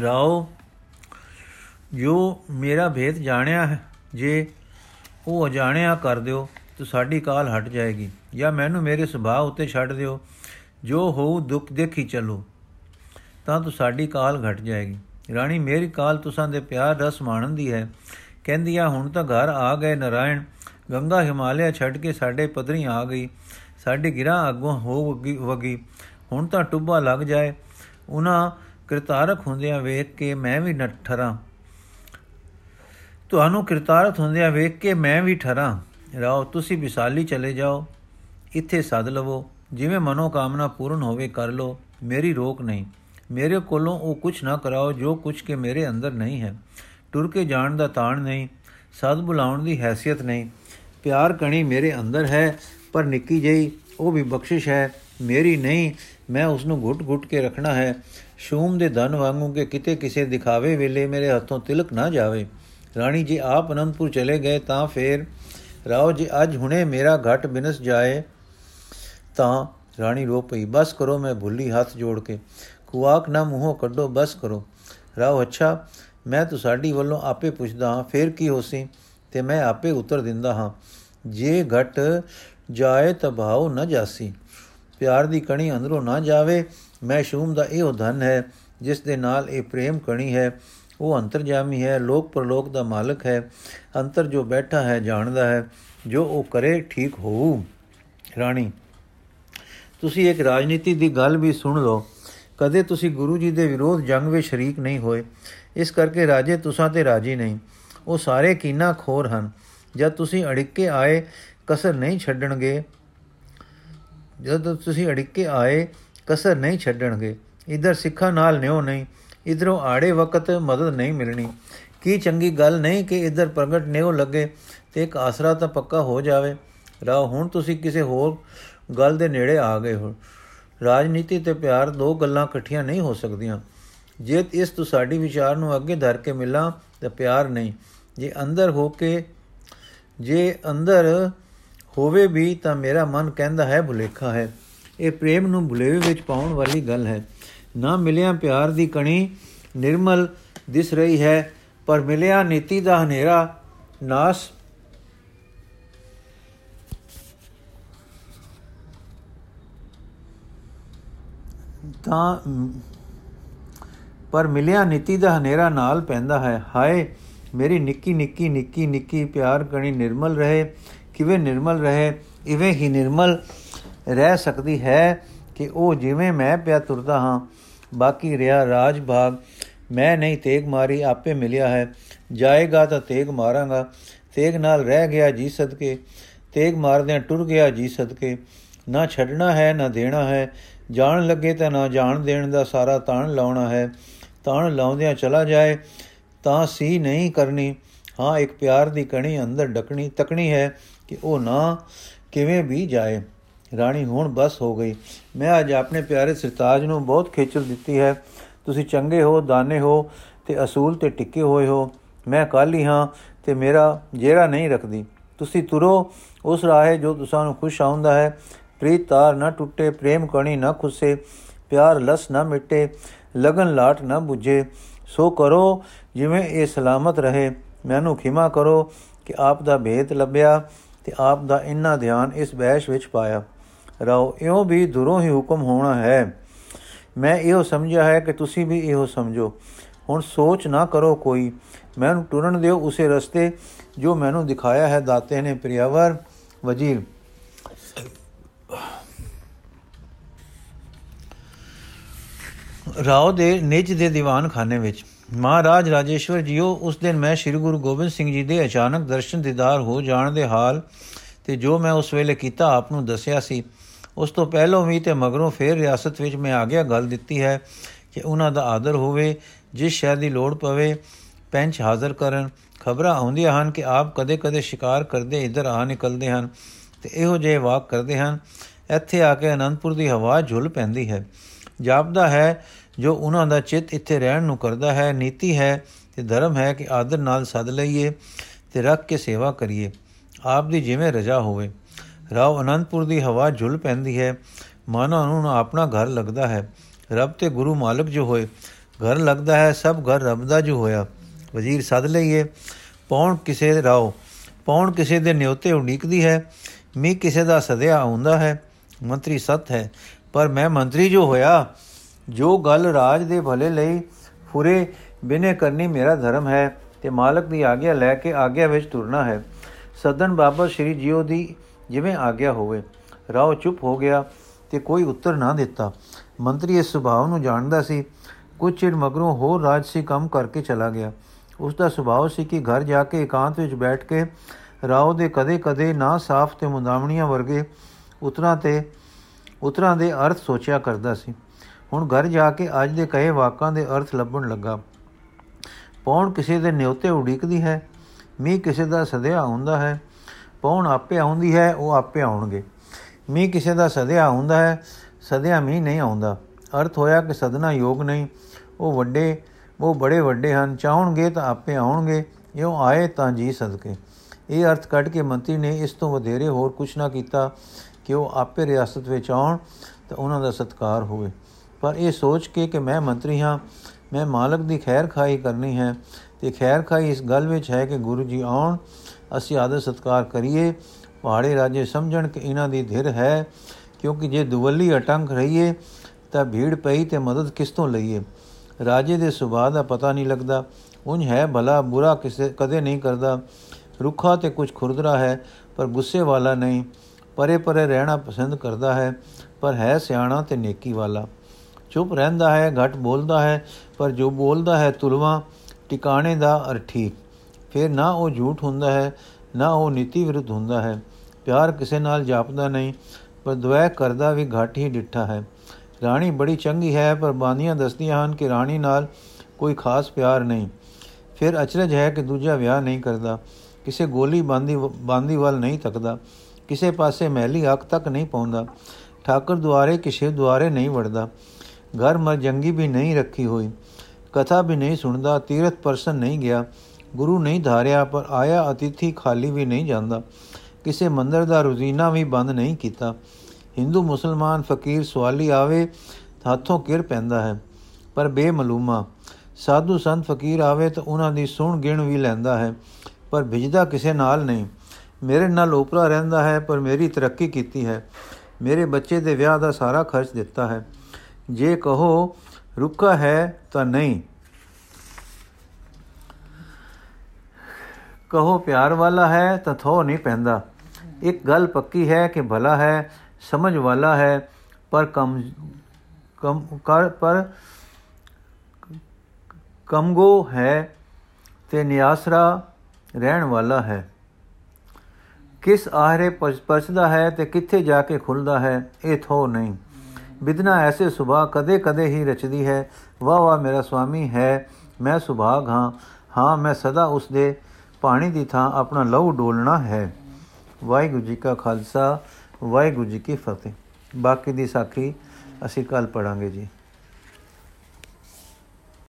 ਰਾਓ, ਜੋ ਮੇਰਾ ਭੇਦ ਜਾਣਿਆ ਹੈ, ਜੇ ਉਹ ਅਜਾਣਿਆ ਕਰ ਦਿਓ, ਤਾਂ ਸਾਡੀ ਕਾਲ ਹਟ ਜਾਏਗੀ। ਜਾਂ ਮੈਨੂੰ ਮੇਰੇ ਸੁਭਾਅ ਉੱਤੇ ਛੱਡ ਦਿਓ। ਜੋ ਹੋਊ, ਦੁੱਖ ਦੇਖੀ ਚੱਲੋ। ਤਾਂ ਤੂੰ ਸਾਡੀ ਕਾਲ ਘਟ ਜਾਏਗੀ। ਰਾਣੀ, ਮੇਰੀ ਕਾਲ ਤੁਸਾਂ ਦੇ ਪਿਆਰ ਰਸ ਮਾਣਨ ਦੀ ਹੈ। ਕਹਿੰਦੀ ਆ ਹੁਣ ਤਾਂ ਘਰ ਆ ਗਏ, ਨਰਾਇਣ। ਗੰਗਾ ਹਿਮਾਲਿਆ ਛੱਡ ਕੇ ਸਾਡੇ ਪਧਰੀ ਆ ਗਈ। ਸਾਡੇ ਗਿਰਾ ਅੱਗੋਂ ਹੋ ਵਗੀ ਹੁਣ ਤਾਂ ਟੁੱਬਾ ਲੱਗ ਜਾਏ। ਉਹਨਾਂ ਕਿਰਤਾਰਕ ਹੁੰਦਿਆਂ ਵੇਖ ਕੇ ਮੈਂ ਵੀ ਨਠਰਾਂ ਤੁਹਾਨੂੰ ਕਿਰਤਾਰਤ ਹੁੰਦਿਆਂ ਵੇਖ ਕੇ ਮੈਂ ਵੀ ਠਰਾਂ। ਰਾਓ, ਤੁਸੀਂ ਵਿਸਾਲੀ ਚਲੇ ਜਾਓ। ਇੱਥੇ ਸੱਦ ਲਵੋ। ਜਿਵੇਂ ਮਨੋ ਕਾਮਨਾ ਪੂਰਨ ਹੋਵੇ ਕਰ ਲੋ ਮੇਰੀ ਰੋਕ ਨਹੀਂ। ਮੇਰੇ ਕੋਲੋਂ ਉਹ ਕੁਝ ਨਾ ਕਰਾਓ ਜੋ ਕੁਝ ਕੇ ਮੇਰੇ ਅੰਦਰ ਨਹੀਂ ਹੈ। ਟੁਰ ਕੇ ਜਾਣ ਦਾ ਤਾਣ ਨਹੀਂ। ਸਦ ਬੁਲਾਉਣ ਦੀ ਹیثیت ਨਹੀਂ। ਪਿਆਰ ਕਣੀ ਮੇਰੇ ਅੰਦਰ ਹੈ, ਪਰ ਨਿੱਕੀ ਜਈ ਉਹ ਵੀ ਬਖਸ਼ਿਸ਼ ਹੈ, ਮੇਰੀ ਨਹੀਂ, ਮੈਂ ਉਸ ਨੂੰ ਘੁੱਟ-ਘੁੱਟ ਕੇ ਰੱਖਣਾ ਹੈ। ਸ਼ੂਮ ਦੇ ਧਨ ਵਾਂਗੂ ਕਿ ਕਿਤੇ ਕਿਸੇ ਦਿਖਾਵੇ ਵੇਲੇ ਮੇਰੇ ਹੱਥੋਂ ਤਿਲਕ ਨਾ ਜਾਵੇ। ਰਾਣੀ ਜੀ ਆਪ ਅਨੰਦਪੁਰ ਚਲੇ ਗਏ ਤਾਂ ਫੇਰ, ਰਾਓ ਜੀ, ਅੱਜ ਹੁਣੇ ਮੇਰਾ ਘਟ ਬਿਨਸ ਜਾਏ, ਤਾਂ ਰਾਣੀ ਰੋ ਪਈ, ਬਸ ਕਰੋ ਮੈਂ ਭੁੱਲੀ ਹੱਥ ਜੋੜ ਕੇ। ਖੁਆਕ ਨਾ ਮੂੰਹੋਂ ਕੱਢੋ, ਬਸ ਕਰੋ। ਰਾਓ, ਅੱਛਾ, ਮੈਂ ਤੁਹਾਡੀ ਵੱਲੋਂ ਆਪੇ ਪੁੱਛਦਾ ਹਾਂ, ਫੇਰ ਕੀ ਹੋਸੀ ਤੇ ਮੈਂ ਆਪੇ ਉੱਤਰ ਦਿੰਦਾ ਹਾਂ, ਜੇ ਘਟ ਜਾਏ ਤਾਂ ਭਾਉ ਨਾ ਜਾਸੀ। ਪਿਆਰ ਦੀ ਕਣੀ ਅੰਦਰੋਂ ਨਾ ਜਾਵੇ, ਮੈਂ ਸ਼ੂਮ ਦਾ ਇਹੋ ਧਨ ਹੈ, ਜਿਸ ਦੇ ਨਾਲ ਇਹ ਪ੍ਰੇਮ ਕਣੀ ਹੈ। ਉਹ ਅੰਤਰਜਾਮੀ ਹੈ, ਲੋਕ ਪਰਲੋਕ ਦਾ ਮਾਲਕ ਹੈ, ਅੰਤਰ ਜੋ ਬੈਠਾ ਹੈ, ਜਾਣਦਾ ਹੈ, ਜੋ ਉਹ ਕਰੇ ਠੀਕ ਹੋਊ। ਰਾਣੀ, ਤੁਸੀਂ ਇੱਕ ਰਾਜਨੀਤੀ ਦੀ ਗੱਲ ਵੀ ਸੁਣ ਲਓ। ਕਦੇ ਤੁਸੀਂ ਗੁਰੂ ਜੀ ਦੇ ਵਿਰੋਧ ਜੰਗ ਵਿੱਚ ਸ਼ਰੀਕ ਨਹੀਂ ਹੋਏ। ਇਸ ਕਰਕੇ ਰਾਜੇ ਤੁਸਾਂ ਤੇ ਰਾਜੀ ਨਹੀਂ। ਉਹ ਸਾਰੇ ਕੀਨਾ ਖੋਰ ਹਨ। ਜਦ ਤੁਸੀਂ ਅੜਿੱਕੇ ਆਏ, ਕਸਰ ਨਹੀਂ ਛੱਡਣਗੇ। ਜਦ ਤੁਸੀਂ ਅੜਿੱਕੇ ਆਏ, ਕਸਰ ਨਹੀਂ ਛੱਡਣਗੇ। ਇਧਰ ਸਿੱਖਾਂ ਨਾਲ ਨਿਉ ਨਹੀਂ, ਇਧਰੋਂ ਆੜੇ ਵਕਤ ਮਦਦ ਨਹੀਂ ਮਿਲਣੀ। ਕੀ ਚੰਗੀ ਗੱਲ ਨਹੀਂ ਕਿ ਇਧਰ ਪ੍ਰਗਟ ਨਿਉ ਲੱਗੇ ਤੇ ਇੱਕ ਆਸਰਾ ਤਾਂ ਪੱਕਾ ਹੋ ਜਾਵੇ? ਰਾਹ ਹੁਣ ਤੁਸੀਂ ਕਿਸੇ ਹੋਰ ਗੱਲ ਦੇ ਨੇੜੇ ਆ ਗਏ ਹੋ। ਰਾਜਨੀਤੀ ਤੇ ਪਿਆਰ ਦੋ ਗੱਲਾਂ ਇਕੱਠੀਆਂ ਨਹੀਂ ਹੋ ਸਕਦੀਆਂ। ਜੇ ਇਸ ਤੋਂ ਸਾਡੀ ਵਿਚਾਰ ਨੂੰ ਅੱਗੇ ਧਰ ਕੇ ਮਿਲਾਂ ਤਾਂ ਪਿਆਰ ਨਹੀਂ। ਜੇ ਅੰਦਰ ਹੋ ਕੇ, ਜੇ ਅੰਦਰ ਹੋਵੇ ਵੀ ਤਾਂ ਮੇਰਾ ਮਨ ਕਹਿੰਦਾ ਹੈ ਭੁਲੇਖਾ ਹੈ। ਇਹ ਪ੍ਰੇਮ ਨੂੰ ਭੁਲੇਵੇ ਵਿੱਚ ਪਾਉਣ ਵਾਲੀ ਗੱਲ ਹੈ। ਨਾ ਮਿਲਿਆ ਪਿਆਰ ਦੀ ਕਣੀ ਨਿਰਮਲ ਦਿਸ ਰਹੀ ਹੈ, ਪਰ ਮਿਲਿਆ ਨੀਤੀ ਦਾ ਹਨੇਰਾ ਨਾਸ ਤਾਂ ਪਰ ਮਿਲਿਆ ਨੀਤੀ ਦਾ ਹਨੇਰਾ ਨਾਲ ਪੈਂਦਾ ਹੈ। ਹਾਏ, ਮੇਰੀ ਨਿੱਕੀ ਨਿੱਕੀ ਨਿੱਕੀ ਨਿੱਕੀ ਪਿਆਰ ਕਣੀ ਨਿਰਮਲ ਰਹੇ। ਕਿਵੇਂ ਨਿਰਮਲ ਰਹੇ? ਇਵੇਂ ਹੀ ਨਿਰਮਲ ਰਹਿ ਸਕਦੀ ਹੈ ਕਿ ਉਹ ਜਿਵੇਂ ਮੈਂ ਪਿਆ ਤੁਰਦਾ ਹਾਂ। ਬਾਕੀ ਰਿਆ ਰਾਜ ਭਾਗ ਮੈਂ ਨਹੀਂ ਤੇਗ ਮਾਰੀ, ਆਪੇ ਮਿਲਿਆ ਹੈ। ਜਾਏਗਾ ਤਾਂ ਤੇਗ ਮਾਰਾਂਗਾ। ਤੇਗ ਨਾਲ ਰਹਿ ਗਿਆ ਜੀ ਸਦਕੇ। ਤੇਗ ਮਾਰਦਿਆਂ ਟੁਰ ਗਿਆ ਜੀ ਸਦਕੇ। ਨਾ ਛੱਡਣਾ ਹੈ, ਨਾ ਦੇਣਾ ਹੈ। ਜਾਣ ਲੱਗੇ ਤਾਂ ਨਾ ਜਾਣ ਦੇਣ ਦਾ ਸਾਰਾ ਤਾਣ ਲਾਉਣਾ ਹੈ। ਤਾਣ ਲਾਉਂਦਿਆਂ ਚਲਾ ਜਾਏ, ਤਾਂ ਸੀ ਨਹੀਂ ਕਰਨੀ। ਹਾਂ, ਇੱਕ ਪਿਆਰ ਦੀ ਕਣੀ ਅੰਦਰ ਡਕਣੀ, ਤਕਣੀ ਹੈ ਕਿ ਉਹ ਨਾ ਕਿਵੇਂ ਵੀ ਜਾਏ। ਰਾਣੀ ਹੁਣ ਬਸ ਹੋ ਗਈ। ਮੈਂ ਅੱਜ ਆਪਣੇ ਪਿਆਰੇ ਸਰਤਾਜ ਨੂੰ ਬਹੁਤ ਖੇਚਲ ਦਿੱਤੀ ਹੈ। ਤੁਸੀਂ ਚੰਗੇ ਹੋ, ਦਾਨੇ ਹੋ ਤੇ ਅਸੂਲ ਤੇ ਟਿੱਕੇ ਹੋਏ ਹੋ। ਮੈਂ ਕਾਲੀ ਹਾਂ ਤੇ ਮੇਰਾ ਜਿਹੜਾ ਨਹੀਂ ਰੱਖਦੀ। ਤੁਸੀਂ ਤੁਰੋ, ਉਸ ਰਾਹੇ ਜੋ ਤੁਸਾਂ ਨੂੰ ਖੁਸ਼ ਆਉਂਦਾ ਹੈ। ਪ੍ਰੀਤ ਤਾਰ ਨਾ ਟੁੱਟੇ, ਪ੍ਰੇਮ ਕਣੀ ਨਾ ਖੁੱਸੇ, ਪਿਆਰ ਲਸ ਨਾ ਮਿਟੇ। ਲਗਨ ਲਾਟ ਨਾ 부ਝੇ ਸੋ ਕਰੋ ਜਿਵੇਂ ਇਹ ਸਲਾਮਤ ਰਹੇ। ਮੈਨੂੰ ਖਿਮਾ ਕਰੋ ਕਿ ਆਪ ਦਾ ਭੇਦ ਲੱਭਿਆ ਤੇ ਆਪ ਦਾ ਇੰਨਾ ਧਿਆਨ ਇਸ ਬੈਸ਼ ਵਿੱਚ ਪਾਇਆ। ਰਓ, ਇਉਂ ਵੀ ਦੁਰੋਂ ਹੀ ਹੁਕਮ ਹੋਣਾ ਹੈ। ਮੈਂ ਇਹੋ ਸਮਝਿਆ ਹੈ ਕਿ ਤੁਸੀਂ ਵੀ ਇਹੋ ਸਮਝੋ। ਹੁਣ ਸੋਚ ਨਾ ਕਰੋ ਕੋਈ। ਮੈਨੂੰ ਟੁਰਨ ਦਿਓ ਉਸੇ ਰਸਤੇ ਜੋ ਮੈਨੂੰ ਦਿਖਾਇਆ ਹੈ ਦਾਤੇ ਨੇ, ਪ੍ਰਿਆਵਰ, ਵਜ਼ੀਰ। ਰਾਓ ਦੇ ਨਿਜ ਦੇ ਦੀਵਾਨਖਾਨੇ ਵਿੱਚ, ਮਹਾਰਾਜ ਰਾਜੇਸ਼ਵਰ ਜੀਓ, ਉਸ ਦਿਨ ਮੈਂ ਸ੍ਰੀ ਗੁਰੂ ਗੋਬਿੰਦ ਸਿੰਘ ਜੀ ਦੇ ਅਚਾਨਕ ਦਰਸ਼ਨ ਦੀਦਾਰ ਹੋ ਜਾਣ ਦੇ ਹਾਲ ਤੇ ਜੋ ਮੈਂ ਉਸ ਵੇਲੇ ਕੀਤਾ, ਆਪ ਨੂੰ ਦੱਸਿਆ ਸੀ। ਉਸ ਤੋਂ ਪਹਿਲਾਂ ਵੀ ਤੇ ਮਗਰੋਂ ਫੇਰ ਰਿਆਸਤ ਵਿੱਚ ਮੈਂ ਆ ਗਿਆ, ਗੱਲ ਦਿੱਤੀ ਹੈ ਕਿ ਉਹਨਾਂ ਦਾ ਆਦਰ ਹੋਵੇ, ਜਿਸ ਸ਼ਹਿਰ ਦੀ ਲੋੜ ਪਵੇ, ਪੈਂਚ ਹਾਜ਼ਰ ਕਰਨ। ਖਬਰਾਂ ਆਉਂਦੀਆਂ ਹਨ ਕਿ ਆਪ ਕਦੇ-ਕਦੇ ਸ਼ਿਕਾਰ ਕਰਦੇ ਇੱਧਰ ਆ ਨਿਕਲਦੇ ਹਨ ਤੇ ਇਹੋ ਜਿਹੇ ਵਾਕ ਕਰਦੇ ਹਨ। ਇੱਥੇ ਆ ਕੇ ਅਨੰਦਪੁਰ ਦੀ ਹਵਾ ਝੁੱਲ ਪੈਂਦੀ ਹੈ। ਜਾਪਦਾ ਹੈ ਜੋ ਉਹਨਾਂ ਦਾ ਚਿੱਤ ਇੱਥੇ ਰਹਿਣ ਨੂੰ ਕਰਦਾ ਹੈ, ਨੀਤੀ ਹੈ ਤੇ ਧਰਮ ਹੈ ਕਿ ਆਦਰ ਨਾਲ ਸੱਦ ਲਈਏ ਤੇ ਰੱਖ ਕੇ ਸੇਵਾ ਕਰੀਏ। ਆਪ ਦੀ ਜਿਵੇਂ ਰਜਾ ਹੋਵੇ। ਰਾਵ ਅਨੰਦਪੁਰ ਦੀ ਹਵਾ ਝੁੱਲ ਪੈਂਦੀ ਹੈ। ਮਾਨੋ ਨੂੰ ਆਪਣਾ ਘਰ ਲੱਗਦਾ ਹੈ। ਰੱਬ ਤੇ ਗੁਰੂ ਮਾਲਕ ਜੋ ਹੋਏ, ਘਰ ਲੱਗਦਾ ਹੈ, ਸਭ ਘਰ ਰੱਬ ਦਾ ਜੋ ਹੋਇਆ। ਵਜ਼ੀਰ ਸੱਦ ਲਈਏ। ਪੌਣ ਕਿਸੇ ਰਾਓ, ਪੌਣ ਕਿਸੇ ਦੇ ਨਿਉਤੇ ਉਡੀਕਦੀ ਹੈ। ਮੀ ਕਿਸੇ ਦਾ ਸਦਿਆ ਆਉਂਦਾ ਹੈ। ਮੰਤਰੀ ਸਤ ਹੈ। ਪਰ ਮੈਂ ਮੰਤਰੀ ਜੋ ਹੋਇਆ ਜੋ ਗੱਲ ਰਾਜ ਦੇ ਭਲੇ ਲਈ ਫੁਰੇ ਬਿਨੇ ਕਰਨੀ ਮੇਰਾ ਧਰਮ ਹੈ, ਤੇ ਮਾਲਕ ਦੀ ਆਗਿਆ ਲੈ ਕੇ ਆਗਿਆ ਵਿੱਚ ਤੁਰਨਾ ਹੈ। ਸਦਨ ਬਾਬਾ ਸ਼੍ਰੀ ਜੀਓ ਦੀ ਜਿਵੇਂ ਆਗਿਆ ਹੋਵੇ। ਰਾਓ ਚੁੱਪ ਹੋ ਗਿਆ ਤੇ ਕੋਈ ਉੱਤਰ ਨਾ ਦਿੱਤਾ। ਮੰਤਰੀ ਇਸ ਸੁਭਾਅ ਨੂੰ ਜਾਣਦਾ ਸੀ। ਕੁਝ ਚਿਰ ਮਗਰੋਂ ਹੋਰ ਰਾਜਸੀ ਕੰਮ ਕਰਕੇ ਚਲਾ ਗਿਆ। ਉਸ ਦਾ ਸੁਭਾਅ ਸੀ ਕਿ ਘਰ ਜਾ ਕੇ ਇਕਾਂਤ ਵਿੱਚ ਬੈਠ ਕੇ ਰਾਓ ਦੇ ਕਦੇ-ਕਦੇ ਨਾ ਸਾਫ਼ ਤੇ ਮੁੰਦਾਮਣੀਆਂ ਵਰਗੇ ਉਤਰਾਂ ਤੇ, ਉਤਰਾਂ ਦੇ ਅਰਥ ਸੋਚਿਆ ਕਰਦਾ ਸੀ। ਹੁਣ ਘਰ ਜਾ ਕੇ ਅੱਜ ਦੇ ਕਹੇ ਵਾਕਾਂ ਦੇ ਅਰਥ ਲੱਭਣ ਲੱਗਾ। ਪੌਣ ਕਿਸੇ ਦੇ ਨਿਉਤੇ ਉਡੀਕਦੀ ਹੈ ਮੀ ਕਿਸੇ ਦਾ ਸਦਿਆ ਹੁੰਦਾ ਹੈ, ਪੌਣ ਆਪੇ ਆਉਂਦੀ ਹੈ, ਉਹ ਆਪੇ ਆਉਣਗੇ। ਮੀ ਕਿਸੇ ਦਾ ਸਦਿਆ ਹੁੰਦਾ ਹੈ, ਸਦਿਆ ਮੀ ਨਹੀਂ ਆਉਂਦਾ। ਅਰਥ ਹੋਇਆ ਕਿ ਸਦਨਾ ਯੋਗ ਨਹੀਂ, ਉਹ ਵੱਡੇ, ਉਹ ਬੜੇ ਵੱਡੇ ਹਨ, ਚਾਹਣਗੇ ਤਾਂ ਆਪੇ ਆਉਣਗੇ, ਇਉਂ ਆਏ ਤਾਂ ਜੀ ਸਦਕੇ। ਇਹ ਅਰਥ ਕੱਢ ਕੇ ਮੰਤਰੀ ਨੇ ਇਸ ਤੋਂ ਵਧੇਰੇ ਹੋਰ ਕੁਝ ਨਾ ਕੀਤਾ ਕਿ ਉਹ ਆਪੇ ਰਿਆਸਤ ਵਿੱਚ ਆਉਣ, ਤਾਂ ਉਹਨਾਂ ਦਾ ਸਤਕਾਰ ਹੋਵੇ। ਪਰ ਇਹ ਸੋਚ ਕੇ ਕਿ ਮੈਂ ਮੰਤਰੀ ਹਾਂ, ਮੈਂ ਮਾਲਕ ਦੀ ਖੈਰ ਖਾਈ ਕਰਨੀ ਹੈ ਤੇ ਖੈਰ ਖਾਈ ਇਸ ਗੱਲ ਵਿੱਚ ਹੈ ਕਿ ਗੁਰੂ ਜੀ ਆਉਣ, ਅਸੀਂ ਆਦਰ ਸਤਕਾਰ ਕਰੀਏ। ਪਹਾੜੇ ਰਾਜੇ ਸਮਝਣ ਕਿ ਇਹਨਾਂ ਦੀ ਧਿਰ ਹੈ, ਕਿਉਂਕਿ ਜੇ ਦੁਵੱਲੀ ਅਟੰਕ ਰਹੀਏ, ਤਾਂ ਭੀੜ ਪਈ ਤੇ ਮਦਦ ਕਿਸ ਤੋਂ ਲਈਏ? ਰਾਜੇ ਦੇ ਸੁਭਾਅ ਦਾ ਪਤਾ ਨਹੀਂ ਲੱਗਦਾ। ਉੰਜ ਹੈ ਭਲਾ, ਬੁਰਾ ਕਿਸੇ, ਕਦੇ ਨਹੀਂ ਕਰਦਾ। ਰੁੱਖਾ ਤੇ ਕੁਝ ਖੁਰਦਰਾ ਹੈ, ਪਰ ਗੁੱਸੇ ਵਾਲਾ ਨਹੀਂ। ਪਰੇ ਪਰੇ ਰਹਿਣਾ ਪਸੰਦ ਕਰਦਾ ਹੈ, ਪਰ ਹੈ ਸਿਆਣਾ ਤੇ ਨੇਕੀ ਵਾਲਾ। ਚੁੱਪ ਰਹਿੰਦਾ ਹੈ, ਘਟ ਬੋਲਦਾ ਹੈ, ਪਰ ਜੋ ਬੋਲਦਾ ਹੈ ਤੁਲਵਾ ਟਿਕਾਣੇ ਦਾ ਅਰ ਠੀਕ ਫਿਰ ਨਾ ਉਹ ਝੂਠ ਹੁੰਦਾ ਹੈ, ਨਾ ਉਹ ਨੀਤੀ ਵਿਰੁੱਧ ਹੁੰਦਾ ਹੈ। ਪਿਆਰ ਕਿਸੇ ਨਾਲ ਜਾਪਦਾ ਨਹੀਂ, ਪਰ ਦੁਆ ਕਰਦਾ ਵੀ ਘਟ ਹੀ ਡਿੱਠਾ ਹੈ। ਰਾਣੀ ਬੜੀ ਚੰਗੀ ਹੈ, ਪਰ ਬਾਨੀਆਂ ਦੱਸਦੀਆਂ ਹਨ ਕਿ ਰਾਣੀ ਨਾਲ ਕੋਈ ਖਾਸ ਪਿਆਰ ਨਹੀਂ। ਫਿਰ ਅਚਰਜ ਹੈ ਕਿ ਦੂਜਾ ਵਿਆਹ ਨਹੀਂ ਕਰਦਾ। ਕਿਸੇ ਗੋਲੀ ਬਾਂਦੀ ਬਾਂਦੀ ਵੱਲ ਨਹੀਂ ਤੱਕਦਾ। ਕਿਸੇ ਪਾਸੇ ਮਹਿਲੀ ਅੱਖ ਤੱਕ ਨਹੀਂ ਪਾਉਂਦਾ। ਠਾਕਰ ਦੁਆਰੇ ਕਿਸੇ ਦੁਆਰੇ ਨਹੀਂ ਵੜਦਾ। ਘਰ ਮਰ ਜੰਗੀ ਵੀ ਨਹੀਂ ਰੱਖੀ ਹੋਈ, ਕਥਾ ਵੀ ਨਹੀਂ ਸੁਣਦਾ, ਤੀਰਥ ਪਰਸਨ ਨਹੀਂ ਗਿਆ, ਗੁਰੂ ਨਹੀਂ ਧਾਰਿਆ, ਪਰ ਆਇਆ ਅਤਿਥੀ ਖਾਲੀ ਵੀ ਨਹੀਂ ਜਾਂਦਾ। ਕਿਸੇ ਮੰਦਰ ਦਾ ਰੁਜ਼ੀਨਾ ਵੀ ਬੰਦ ਨਹੀਂ ਕੀਤਾ। ਹਿੰਦੂ ਮੁਸਲਮਾਨ ਫਕੀਰ ਸਵਾਲੀ ਆਵੇ, ਹੱਥੋਂ ਕਿਰ ਪੈਂਦਾ ਹੈ, ਪਰ ਬੇਮਲੂਮਾ। ਸਾਧੂ ਸੰਤ ਫਕੀਰ ਆਵੇ ਤਾਂ ਉਹਨਾਂ ਦੀ ਸੁਣ ਗਿਣ ਵੀ ਲੈਂਦਾ ਹੈ, ਪਰ ਭਿਜਦਾ ਕਿਸੇ ਨਾਲ ਨਹੀਂ। ਮੇਰੇ ਨਾਲ ਉਪਰਾ ਰਹਿੰਦਾ ਹੈ, ਪਰ ਮੇਰੀ ਤਰੱਕੀ ਕੀਤੀ ਹੈ। ਮੇਰੇ ਬੱਚੇ ਦੇ ਵਿਆਹ ਦਾ ਸਾਰਾ ਖਰਚ ਦਿੱਤਾ ਹੈ। ਜੇ ਕਹੋ, ਰੁਕਾ ਹੈ ਤਾਂ ਨਹੀਂ। ਕਹੋ, ਪਿਆਰ ਵਾਲਾ ਹੈ ਤਾਂ ਥੋ ਨਹੀਂ ਪੈਂਦਾ। ਇੱਕ ਗੱਲ ਪੱਕੀ ਹੈ ਕਿ ਭਲਾ ਹੈ, ਸਮਝ ਵਾਲਾ ਹੈ, ਪਰ ਕਮ ਕਮ, ਕਰ, ਪਰ ਕਮਗੋ ਹੈ ਤੇ ਨਿਆਸਰਾ ਰਹਿਣ ਵਾਲਾ ਹੈ। ਕਿਸ ਆਹਰੇ ਪਰਚਦਾ ਹੈ ਤੇ ਕਿੱਥੇ ਜਾ ਕੇ ਖੁੱਲਦਾ ਹੈ, ਇਹ ਥੋ ਨਹੀਂ। ਵਿਦਨਾ ਐਸੇ ਸੁਭਾ ਕਦੇ ਕਦੇ ਹੀ ਰਚਦੀ ਹੈ। ਵਾ ਵਾ ਮੇਰਾ ਸੁਆਮੀ ਹੈ, ਮੈਂ ਸੁਭਾਗ ਹਾਂ। ਹਾਂ, ਮੈਂ ਸਦਾ ਉਸ ਦੇ ਪਾਣੀ ਦੀ ਥਾਂ ਆਪਣਾ ਲਹੂ ਡੋਲਣਾ ਹੈ। ਵਾਹਿਗੁਰੂ ਜੀ ਕਾ ਖਾਲਸਾ, ਵਾਹਿਗੁਰੂ ਜੀ ਕੀ ਫਤਿਹ। ਬਾਕੀ ਦੀ ਸਾਖੀ ਅਸੀਂ ਕੱਲ ਪੜਾਂਗੇ ਜੀ।